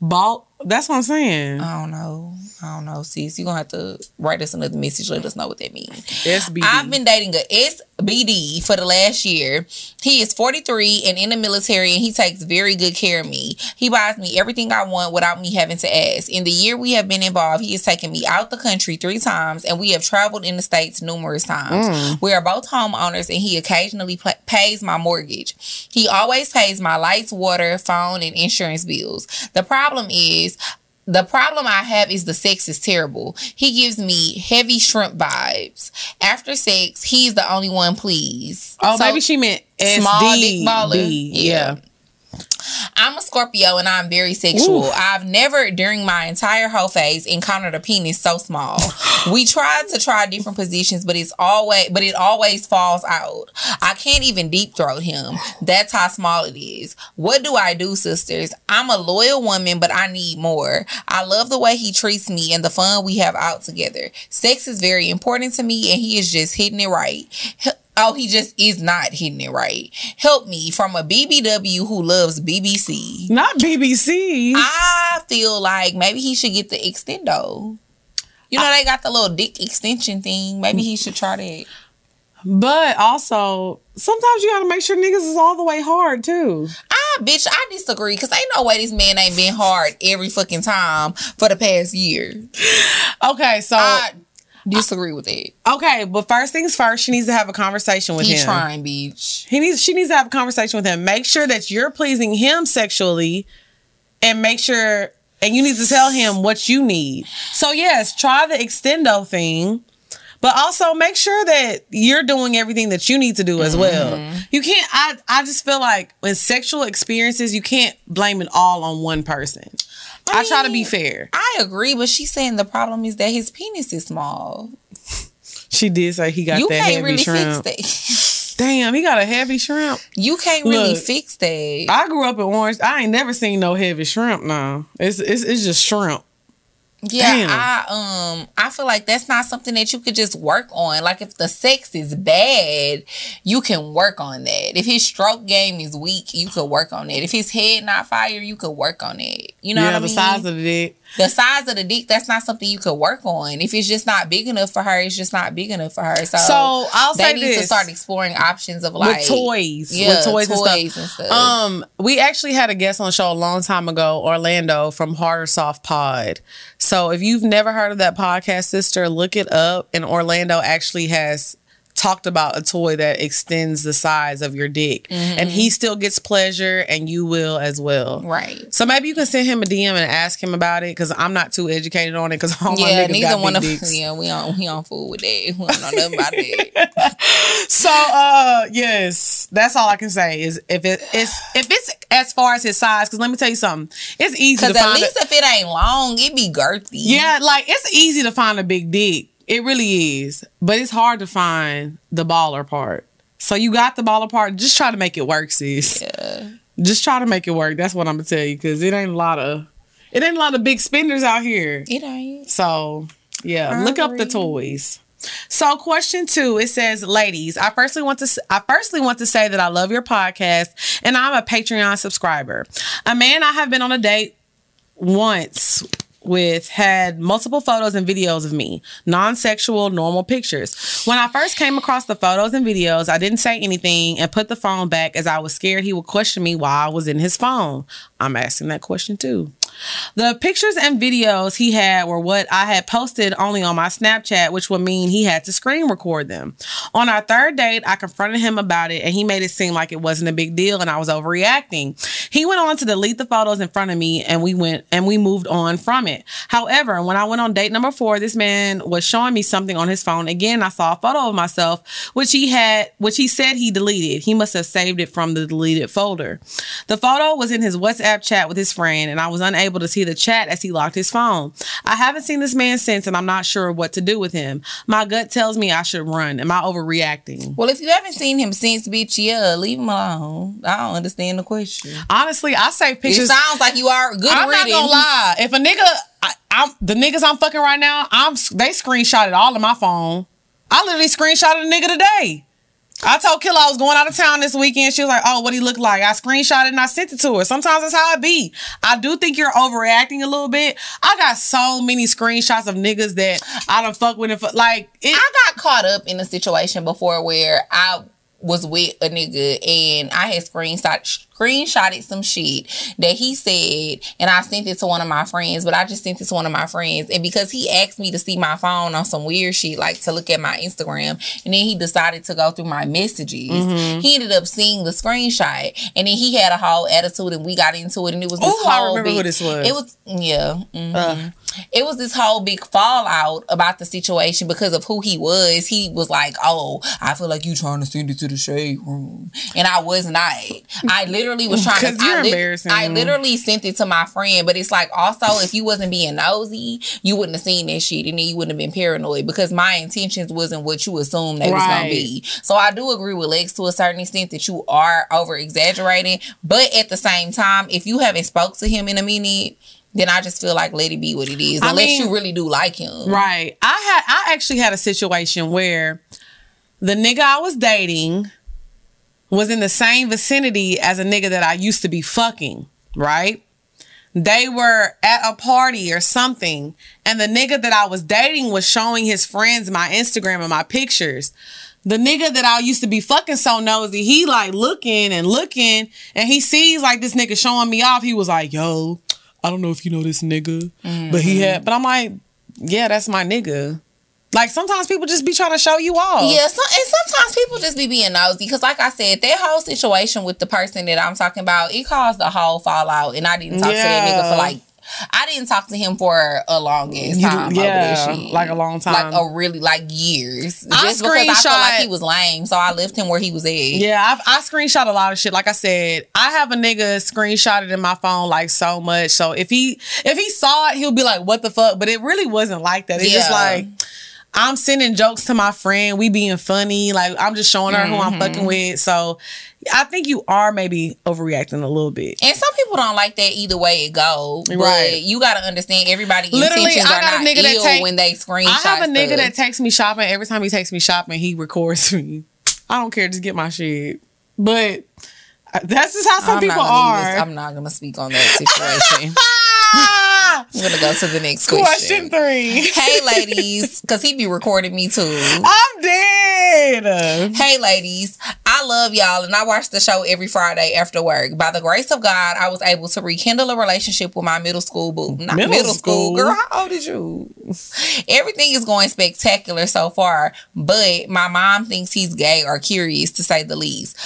Balt. That's what I'm saying. I don't know. I don't know, sis. You're gonna have to write us another message. Let us know what that means. SBD. I've been dating a SBD for the last year. He is 43 and in the military, and he takes very good care of me. He buys me everything I want without me having to ask. In the year we have been involved, he has taken me out the country three times, and we have traveled in the states numerous times. Mm. We are both homeowners, and he occasionally pays my mortgage. He always pays my lights, water, phone, and insurance bills. The problem is. The problem I have is the sex is terrible. He gives me heavy shrimp vibes. After sex, he's the only one please. oh, So, maybe she meant small dick baller. Yeah. I'm a Scorpio and I'm very sexual. Oof. I've never, during my entire whole phase, encountered a penis so small. we *laughs* tried to try different positions, but it's always, but it always falls out. I can't even deep throat him. That's how small it is. What do I do, sisters? I'm a loyal woman, but I need more. I love the way he treats me and the fun we have out together. Sex is very important to me, and he is just hitting it right. Oh, he just is not hitting it right. Help me from a BBW who loves BBC. Not BBC. I feel like maybe he should get the extendo. You know, they got the little dick extension thing. Maybe he should try that. but also, sometimes you gotta make sure niggas is all the way hard too. Ah, bitch, I disagree because ain't no way this man ain't been hard every fucking time for the past year. Okay, so I disagree with that. okay, but first things first, she needs to have a conversation with He him. trying, bitch. He needs she needs to have a conversation with him. Make sure that you're pleasing him sexually and make sure and you need to tell him what you need. So yes, try the extendo thing. But also make sure that you're doing everything that you need to do as well. Mm-hmm. You can't I I just feel like with sexual experiences, you can't blame it all on one person. I, try to be fair. I agree, but she's saying the problem is that his penis is small. She did say he got you that can't heavy really shrimp. fix that. *laughs* Damn, he got a heavy shrimp. You can't really Look, fix that. I grew up in Orange. I ain't never seen no heavy shrimp. No, it's it's, it's just shrimp. Yeah, Damn. I um I feel like that's not something that you could just work on. Like if the sex is bad, you can work on that. If his stroke game is weak, you could work on it. If his head not fire, you could work on it. You know yeah, what I the size of the dick. The size of the dick, that's not something you could work on. If it's just not big enough for her, it's just not big enough for her. So, So I'll they say need this to start exploring options of like with toys, Yeah, with toys, toys and, stuff. and stuff. Um, we actually had a guest on the show a long time ago, Orlando from Harder Soft Pod. So if you've never heard of that podcast, sister, look it up. And Orlando actually has talked about a toy that extends the size of your dick, and he still gets pleasure, and you will as well. Right. So maybe you can send him a DM and ask him about it because I'm not too educated on it because all my Yeah, niggas neither got one big of dicks. *laughs* yeah, we on we on fool with that. We don't know nothing about that. *laughs* So uh yes, that's all I can say is if it is if it's as far as his size, because let me tell you something, it's easy to Because at find. least a, if it ain't long, it be girthy. yeah, like it's easy to find a big dick. It really is, but it's hard to find the baller part. So you got the baller part. Just try to make it work, sis. Yeah. Just try to make it work. That's what I'm gonna tell you, because it ain't a lot of it ain't a lot of big spenders out here. It ain't. So yeah, I look up the toys. So question two, it says, ladies, I firstly want to I firstly want to say that I love your podcast and I'm a Patreon subscriber. A man I have been on a date once with had multiple photos and videos of me, non-sexual, normal pictures. When I first came across the photos and videos, I didn't say anything and put the phone back as I was scared he would question me while I was in his phone. I'm asking that question too. The pictures and videos he had were what I had posted only on my Snapchat, which would mean he had to screen record them. On our third date, I confronted him about it and he made it seem like it wasn't a big deal and I was overreacting. He went on to delete the photos in front of me and we went and we moved on from it. However, when I went on date number four, this man was showing me something on his phone. Again, I saw a photo of myself, which he had, which he said he deleted. He must have saved it from the deleted folder. The photo was in his WhatsApp chat with his friend, and I was unable to see the chat as he locked his phone. I haven't seen this man since, and I'm not sure what to do with him. My gut tells me I should run. Am I overreacting? Well, if you haven't seen him since, bitch, yeah, leave him alone. I don't understand the question. Honestly, I save It pictures. sounds like you are good I'm not gonna lie. If a nigga, I, I'm the niggas I'm fucking right now. I'm they screenshotted all of my phone. I literally screenshotted a nigga today. I told Killa I was going out of town this weekend. She was like, "Oh, what he look like?" I screenshotted and I sent it to her. Sometimes that's how it be. I do think you're overreacting a little bit. I got so many screenshots of niggas that I don't fuck with. And like it, I got caught up in a situation before where I was with a nigga and I had screenshot screenshotted some shit that he said and I sent it to one of my friends, but I just sent it to one of my friends. And because he asked me to see my phone on some weird shit, like to look at my Instagram, and then he decided to go through my messages. Mm-hmm. He ended up seeing the screenshot and then he had a whole attitude and we got into it and it was this Ooh, I remember big, who this was. It was yeah. mhm Uh. it was this whole big fallout about the situation because of who he was. He was like, "Oh, I feel like you trying to send it to the shade room," and I was not. I literally was trying to. you're I, embarrassing. I literally sent it to my friend, but it's like also if you wasn't being nosy, you wouldn't have seen that shit, and then you wouldn't have been paranoid because my intentions wasn't what you assumed they was gonna be. So I do agree with Lex to a certain extent that you are over exaggerating, but at the same time, if you haven't spoke to him in a minute. Then I just feel like let it be what it is, I unless mean- you really do like him. Right. I had I actually had a situation where the nigga I was dating was in the same vicinity as a nigga that I used to be fucking, right? They were at a party or something, and the nigga that I was dating was showing his friends my Instagram and my pictures. The nigga that I used to be fucking so nosy, he like looking and looking, and he sees like this nigga showing me off. He was like, "Yo, I don't know if you know this nigga, but he had." Mm-hmm. But I'm like, "Yeah, that's my nigga." Like sometimes people just be trying to show you off. Yeah, so, and sometimes people just be being nosy because, like I said, that whole situation with the person that I'm talking about, it caused a whole fallout, and I didn't talk to that nigga for like. I didn't talk to him for a long ass time. yeah, over that shit. like a long time. like a really like years. I Just because I felt screenshot- like he was lame, so I left him where he was at. Yeah, I, I screenshot a lot of shit. Like I said, I have a nigga screenshotted in my phone like so much. So if he if he saw it, he'll be like, "What the fuck?" But it really wasn't like that. It's just like I'm sending jokes to my friend. We being funny. Like I'm just showing her who I'm Mm-hmm. fucking with. So I think you are maybe overreacting a little bit. And some people don't like that either way it go. But Right. you gotta understand everybody Literally, I are got a not nigga that take- when they screenshot I have a nigga stuff. that takes me shopping. Every time he takes me shopping, he records me. I don't care. Just get my shit. But uh, that's just how some I'm people are. I'm not gonna speak on that situation. *laughs* I'm gonna go to the next Question question. three. Hey *laughs* ladies, because he be recording me too. I'm dead. Hey ladies, I love y'all and I watch the show every Friday after work. By the grace of God, I was able to rekindle a relationship with my middle school boo. Not Middle middle, school? school. Girl, how old is you? Everything is going spectacular so far, but my mom thinks he's gay or curious to say the least.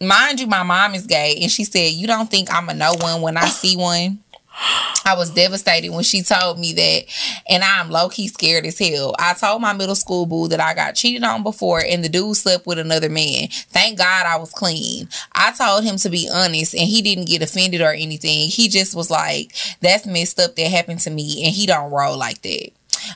Mind you, my mom is gay and she said, You don't think I'm a no one when I see one? I was devastated when she told me that, and I'm low key scared as hell. I told my middle school boo that I got cheated on before, and the dude slept with another man. Thank God I was clean. I told him to be honest, and he didn't get offended or anything. He just was like, "That's messed up that happened to me," and he don't roll like that.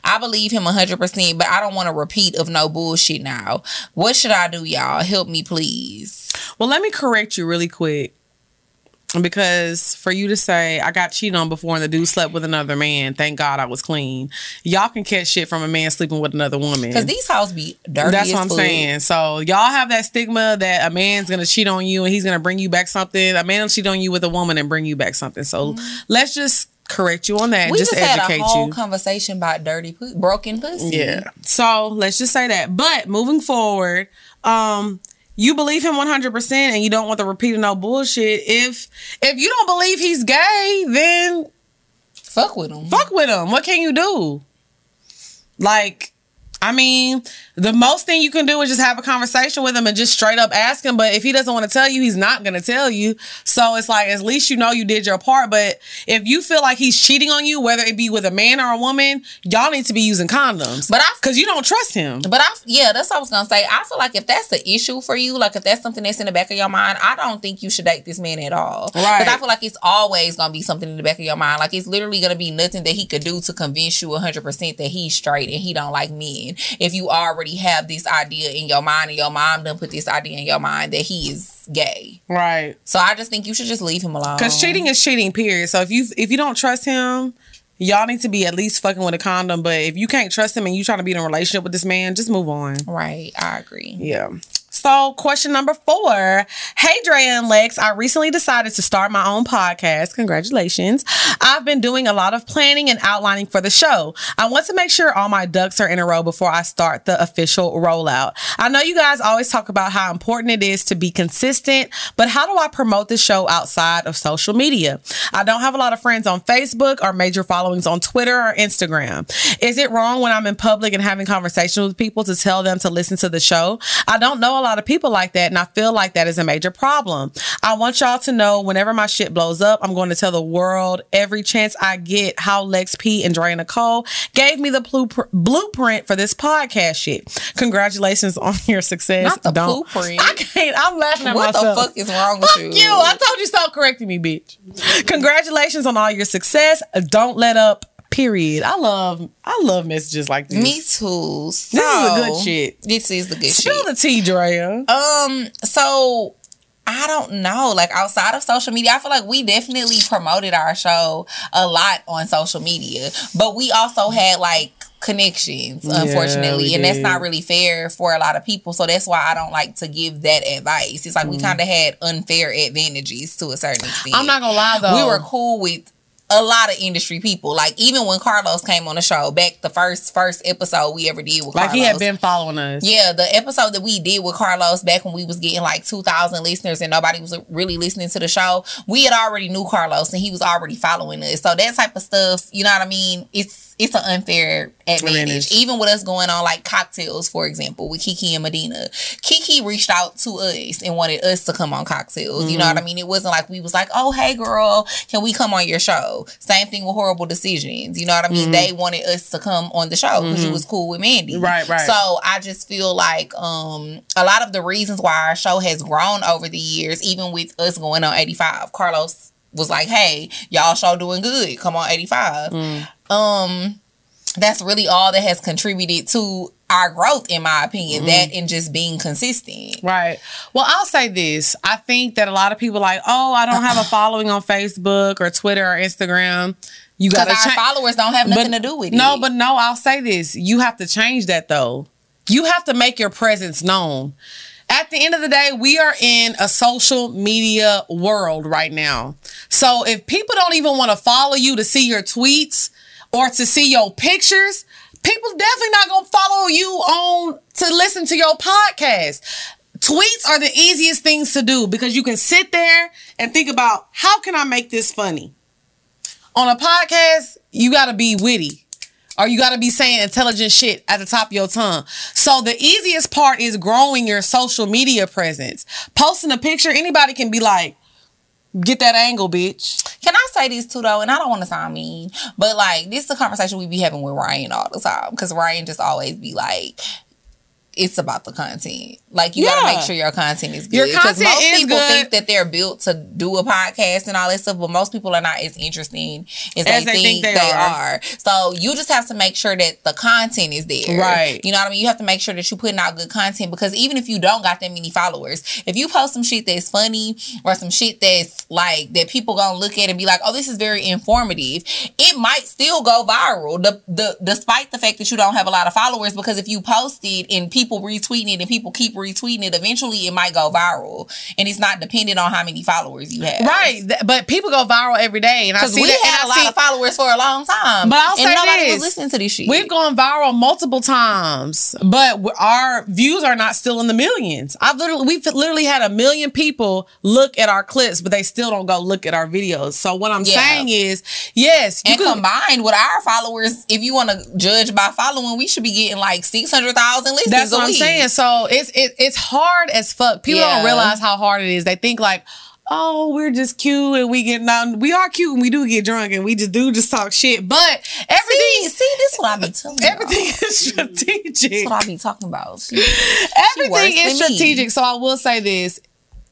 I believe him 100%, but I don't want a repeat of no bullshit now. What should I do, y'all? Help me, please. Well, let me correct you really quick. Because for you to say I got cheated on before and the dude slept with another man, thank God I was clean. Y'all can catch shit from a man sleeping with another woman. Because these hoes be dirty That's what I'm fuck. saying. So y'all have that stigma that a man's gonna cheat on you and he's gonna bring you back something. A man will cheat on you with a woman and bring you back something. So let's just correct you on that. and We just, just, had educate a whole you. conversation about dirty, pu- broken pussy. Yeah. So let's just say that. But moving forward, um, you believe him 100% and you don't want to repeat of no bullshit. If if you don't believe he's gay, then Fuck with him fuck with him. What can you do? Like, I mean, the most thing you can do is just have a conversation with him and just straight up ask him. But if he doesn't want to tell you, he's not going to tell you. So it's like, at least you know you did your part. But if you feel like he's cheating on you, whether it be with a man or a woman, y'all need to be using condoms. But I- because you don't trust him. But I, yeah, that's what I was gonna say. I feel like if that's the issue for you, like if that's something that's in the back of your mind, I don't think you should date this man at all. Right. Because I feel like it's always gonna be something in the back of your mind. Like it's literally gonna be nothing that he could do to convince you 100 percent that he's straight and he don't like men. If you already have this idea in your mind and your mom done put this idea in your mind that he is gay. Right. So I just think you should just leave him alone. Because cheating is cheating, period. So if you if you don't trust him, y'all need to be at least fucking with a condom. But if you can't trust him and you trying to be in a relationship with this man, just move on. Right, I agree. Yeah. So, question number four. Hey, Drea and Lex, I recently decided to start my own podcast. Congratulations. I've been doing a lot of planning and outlining for the show. I want to make sure all my ducks are in a row before I start the official rollout. I know you guys always talk about how important it is to be consistent, but how do I promote the show outside of social media? I don't have a lot of friends on Facebook or major followings on Twitter or Instagram. Is it wrong when I'm in public and having conversations with people to tell them to listen to the show? I don't know a lot of people like that, and I feel like that is a major problem. I want y'all to know whenever my shit blows up, I'm going to tell the world every chance I get how Lex P and Dre Nicole gave me the bluepr- blueprint for this podcast shit. Congratulations *laughs* on your success. Not the Don't- blueprint. I can't. I'm laughing at What the fuck is wrong with Fuck you? you. I told you stop correcting me, bitch. Congratulations on all your success. Don't let up. Period. I love I love messages like this. Me too. So, This is the good shit. This is the good Spill shit. the tea, Drea. Um, so I don't know. Like outside of social media, I feel like we definitely promoted our show a lot on social media, but we also had like connections, unfortunately, we and that's not really fair for a lot of people. So that's why I don't like to give that advice. It's like we kind of had unfair advantages to a certain extent. Mm. I'm not gonna lie though. we were cool with a lot of industry people. Like even when Karlous came on the show, back the first first episode we ever did with like Karlous. he had been following us. Yeah, the episode that we did with Karlous back when we was getting like 2,000 listeners and nobody was really listening to the show, we had already knew Karlous and he was already following us. So that type of stuff, you know what I mean? It's it's an unfair advantage. Advantage. Even with us going on like cocktails, for example, with Kiki and Medina. Kiki reached out to us and wanted us to come on cocktails. You know Mm-hmm. what I mean? It wasn't like we was like, oh hey girl, can we come on your show? Same thing with horrible decisions. You know what I mean? They wanted us to come on the show because you was cool with Mandy. Mm-hmm. Right, right. So I just feel like um a lot of the reasons why our show has grown over the years, even with us going on 85, Karlous was like, Hey, y'all show doing good. Come on 85. Mm. Um that's really all that has contributed to our growth, in my opinion. Mm-hmm. That and just being consistent. Right. Well, I'll say this. I think that a lot of people like, oh, I don't have a *laughs* following on Facebook or Twitter or Instagram. You got to our change. followers don't have nothing to do with it. No, but no, I'll say this. You have to change that though. You have to make your presence known. At the end of the day, we are in a social media world right now. So if people don't even want to follow you to see your tweets or to see your pictures, people definitely not going to follow you on to listen to your podcast. Tweets are the easiest things to do because you can sit there and think about how can I make this funny? On a podcast, you got to be witty or you got to be saying intelligent shit at the top of your tongue. So the easiest part is growing your social media presence. Posting a picture, anybody can be like, get that angle, bitch. Can I say this too though? And I don't want to sound mean, but like this is a conversation we be having with Ryan all the time because Ryan just always be like. It's about the content. Like you gotta make sure your content is good. Your 'Cause content most people good. think that they're built to do a podcast and all that stuff, but most people are not as interesting as, As they, think, they, are. So you just have to make sure that the content is there. Right. You know what I mean? You have to make sure that you're putting out good content because even if you don't got that many followers, if you post some shit that's funny or some shit that's like that people gonna look at and be like, oh, this is very informative, it might still go viral. The, the despite the fact that you don't have a lot of followers, because if you post it and people retweeting it and people keep retweeting it, eventually it might go viral. And it's not dependent on how many followers you have. Right. But people go viral every day. And I see we that. had a lot see- of followers for a long time. But I'll and say nobody this. was listening to this shit. We've gone viral multiple times, but our views are not still in the millions. I've literally, we've literally had a million people look at our clips, but they still don't go look at our videos. So what I'm Yeah. saying is, yes, you and can, combined with our followers, if you want to judge by following, we should be getting like six hundred thousand listens. That's what I'm saying. So it's it, it's hard as fuck. People Yeah. don't realize how hard it is. They think like, oh, we're just cute and we get down. We are cute and we do get drunk and we just do just talk shit. But everything see, this is what I be telling you. everything is strategic. This is what I be talking about. See, Everything worse is than me. strategic. So I will say this.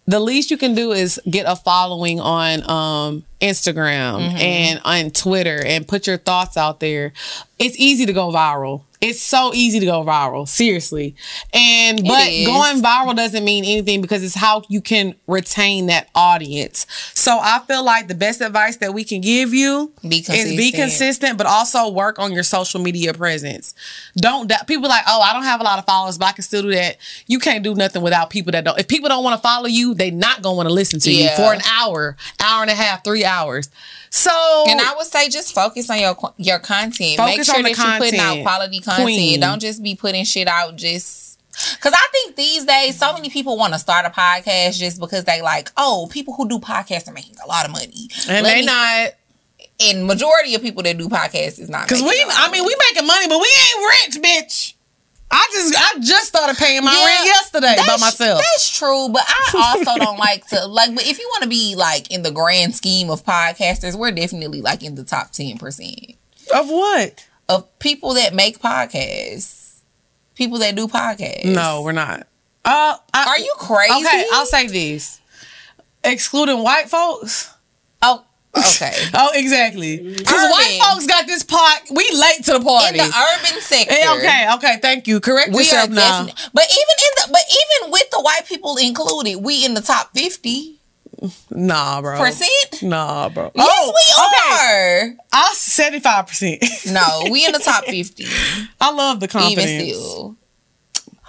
The least you can do is get a following on um, Instagram Mm-hmm. and on Twitter and put your thoughts out there. It's easy to go viral. It's so easy to go viral, seriously. And but going viral doesn't mean anything because it's how you can retain that audience. So I feel like the best advice that we can give you Be is be consistent. but also work on your social media presence. Don't people like, oh, I don't have a lot of followers, but I can still do that. You can't do nothing without people that don't. If people don't want to follow you, they not gonna want to listen to you for an hour, hour and a half, three hours. So and I would say just focus on your your content. Make sure on the that you're putting out quality content. Queen. Don't just be putting shit out just. Cause I think these days so many people want to start a podcast just because they like, oh, people who do podcasts are making a lot of money. and Let they me- not And majority of people that do podcasts is not because we. I of mean, money. we making money, but we ain't rich, bitch. I just I just started paying my Yeah, rent yesterday by myself. That's true, but I *laughs* also don't like to like. But if you want to be like in the grand scheme of podcasters, we're definitely like in the top ten percent Of what? of people that make podcasts, people that do podcasts. No, we're not. Uh, I, are you crazy? Okay, I'll say this. Excluding white folks. Oh, okay. *laughs* Oh, exactly. Because white folks got this part. We late to the party in the urban sector, Hey, okay, okay, thank you. Correct we are yourself now. But even in the, but even with the white people included, we in the top fifty Nah, bro. percent. Nah, bro. Yes, Oh, we are. I'll seventy five percent. No, we in the top *laughs* fifty. I love the confidence, even still.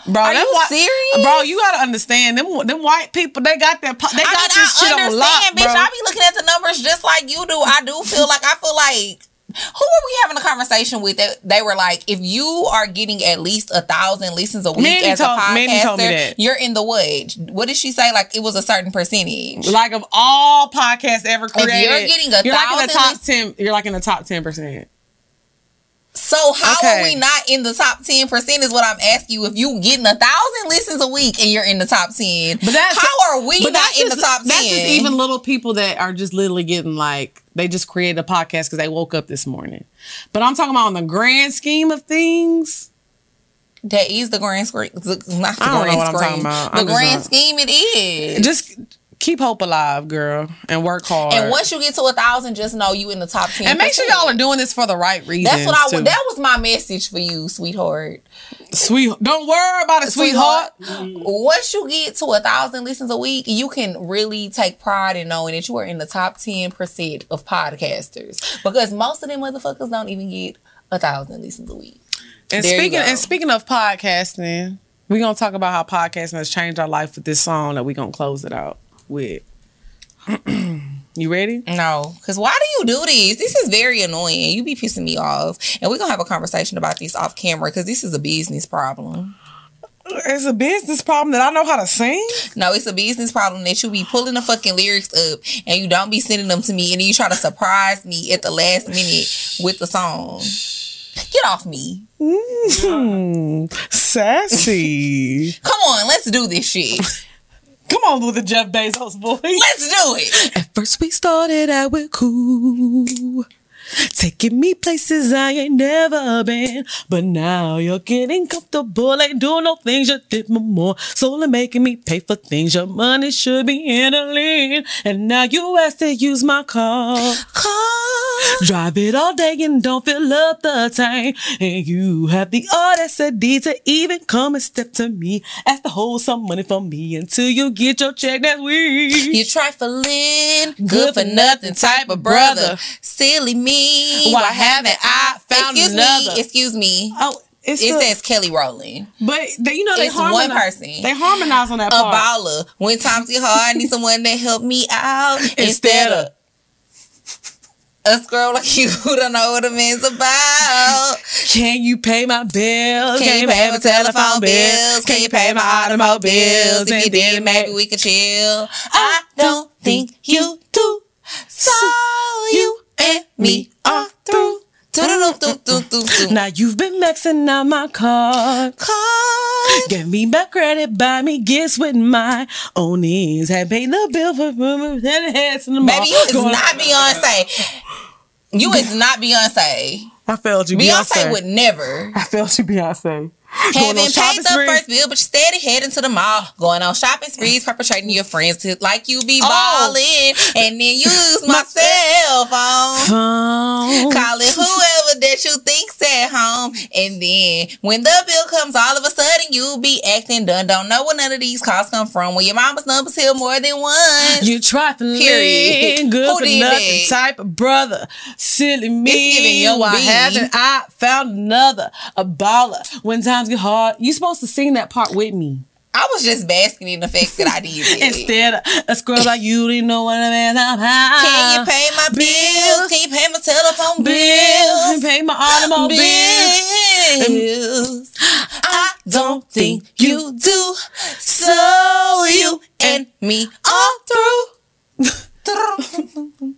Bro. Are you serious? bro? You gotta understand them. Them white people, they got that. po- They got I mean, this I shit on understand, lock, bitch. bro. I be looking at the numbers just like you do. I do feel like I feel like who were we having a conversation with? That they were like, if you are getting at least a thousand listens a week Mandy as told- a podcaster, Mandy told me that. you're in the what? What did she say? Like it was a certain percentage. like of all podcasts ever created, you're getting a you're like in the thousand top ten. You're like in the top ten percent. So how Okay. are we not in the top ten percent? Is what I'm asking you. If you getting a thousand listens a week and you're in the top ten, But that's how are we not in the top ten? That's just even little people that are just literally getting like they just created a podcast because they woke up this morning. But I'm talking about on the grand scheme of things. That is the grand screen. the- Not the I don't know grand what I'm talking about. The I'm grand scheme it is. Just keep hope alive, girl, and work hard. And once you get to a thousand, just know you in the top ten. and make sure y'all are doing this for the right reasons. That's what I too. That was my message for you, sweetheart. Sweet, don't worry about it, sweetheart. Once you get to a thousand listens a week, you can really take pride in knowing that you are in the top ten percent of podcasters. Because most of them motherfuckers don't even get a thousand listens a week. And There speaking and speaking of podcasting, we're gonna talk about how podcasting has changed our life with this song that we're gonna close it out with. *clears throat* you ready? No, because why do you do this? This is very annoying. You be pissing me off, and we're gonna have a conversation about this off camera because this is a business problem. It's a business problem that I know how to sing. No, it's a business problem that you be pulling the fucking lyrics up and you don't be sending them to me, and then you try to surprise me at the last minute with the song. Get off me! Mm, sassy. *laughs* Come on, let's do this shit. Come on with the Jeff Bezos voice. Let's do it. At first we started out with cool. Taking me places I ain't never been. But now you're getting comfortable. Ain't doing no things you did before. Slowly making me pay for things your money should be handling. And now you ask to use my car. Car. Drive it all day and don't fill up the tank. And you have the audacity to even come and step to me. Ask to hold some money from me until you get your check that week. You trifling, good for nothing type of brother. Silly me. Why haven't I found excuse another? me? Excuse me. Oh, it's It says Kelly Rowland. but they, you know they it's one person. They harmonize on that A part. baller. When times get hard, I need someone to help me out *laughs* Instead instead of- a girl like you who *laughs* don't know what a man's about. Can you pay my bills? Can you pay my telephone bills? Can you pay my automobile bills? If you did, maybe we could chill. I don't think you do. So you and me are through. Do-do-do-do-do-do-do. Now you've been maxing out my card. Call. Give me back credit, buy me gifts with my own ends. Have paid the bill for and heads in the mall. Baby, you is Going- not Beyonce. You is not Beyonce. I failed you, Beyonce Beyonce. would never. I failed you, Beyonce. Haven't paid the first bill, but you steady heading to the mall, going on shopping sprees, perpetrating your friends to like you be Oh. balling, and then use *laughs* my cell phone. Phone. Calling whoever that you think's at home, and then when the bill comes, all of a sudden you'll be acting done. Don't know where none of these calls come from. When your mama's numbers here more than once. You trifling, Period. good Who for nothing that? type of brother. Silly me, why haven't I found another? A baller. When times get hard, you supposed to sing that part with me. I was just basking in the fact that I did *laughs* it. Instead of a scrub like you didn't know what a man's about. Can you pay my bills? Can you pay my telephone bills? bills? Pay my automobile bills. bills. I don't think you do. So you and me all through. *laughs*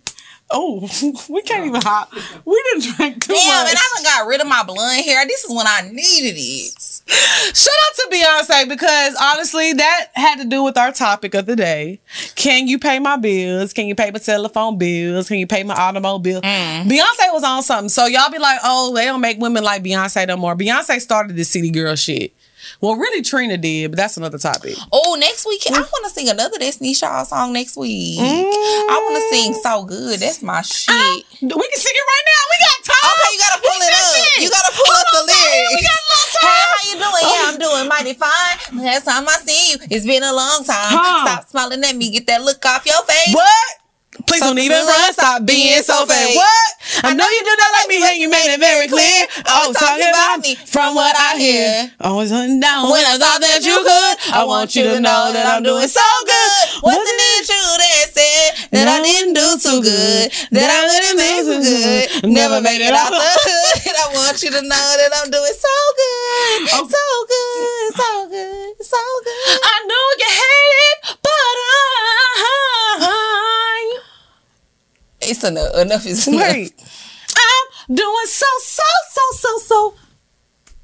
Oh, *laughs* we can't even hop. We didn't drink too Damn, much. and I done got rid of my blonde hair. This is when I needed it. Shout out to Beyonce because honestly, that had to do with our topic of the day. Can you pay my bills? Can you pay my telephone bills? Can you pay my automobile? Mm. Beyonce was on something. So y'all be like, oh, they don't make women like Beyonce no more. Beyonce started this city girl shit. Well, really, Trina did, but that's another topic. Oh, next week I want to sing another Destiny Child song next week. I want to mm. sing so good. That's my shit. We can sing it right now. We got time. Okay, you gotta pull it up. shit. You gotta pull up the Hold on, time. lyrics. We got a little Hey, how you doing? Yeah, I'm doing mighty fine. Last time I seen you, it's been a long time. Huh. Stop smiling at me. Get that look off your face. What? Please don't even run. Stop being so fake. What? I know you do not like me, and you made it very *laughs* clear. Oh, talking about me from what I hear. Always hunting down When I thought that you could, I want you to know that I'm doing so good. Wasn't it you that said that I didn't do too good? That I wouldn't make so good. Never made it out the hood. I want you to know that I'm doing so good. So good, so good, so good. I know you hate it, but I. It's enough. Enough is enough. Wait. I'm doing so, so, so, so, so.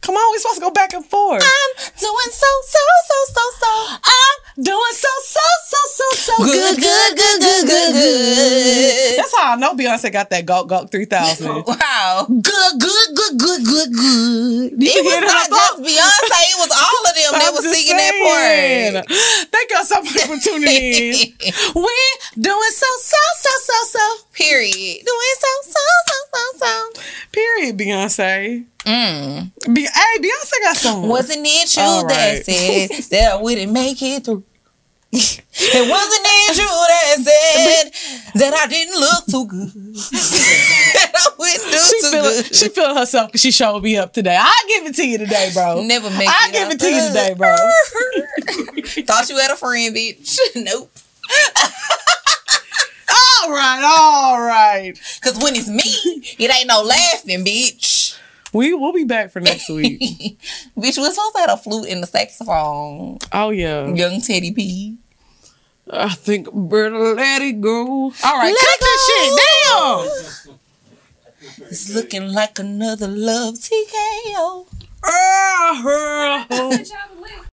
Come on, we supposed to go back and forth. I'm doing so, so, so, so, so. I'm doing so, so, so, so, so Good, good, good, good, good, good. That's how I know Beyonce got that Gawk Gawk 3000. Wow. good, good, good, good, good, good. It was not just Beyonce, it was all of them that was singing that part. Thank y'all so much for tuning in. We're doing so, so, so, so, so. Period. Doing so, so, so, so, so. Period, Beyonce. Mm. Be- hey, Beyonce got some. Wasn't it you that said that I wouldn't make it through? *laughs* it wasn't it you that said that I didn't look too good. *laughs* that I wouldn't do she too feeling, good. she feeling herself because she showed me up today. I give it to you today, bro. Never make I it give up. it to you today, bro. *laughs* Thought you had a friend, bitch. nope. All right, all right. Cause when it's me, it ain't no laughing, bitch. We we'll be back for next week. *laughs* bitch, we're supposed to have a flute and a saxophone. Oh yeah. Young Teddy P. I think I better let it go. All right, Let cut it this shit down. It's looking like another love TKO. Uh, I sent y'all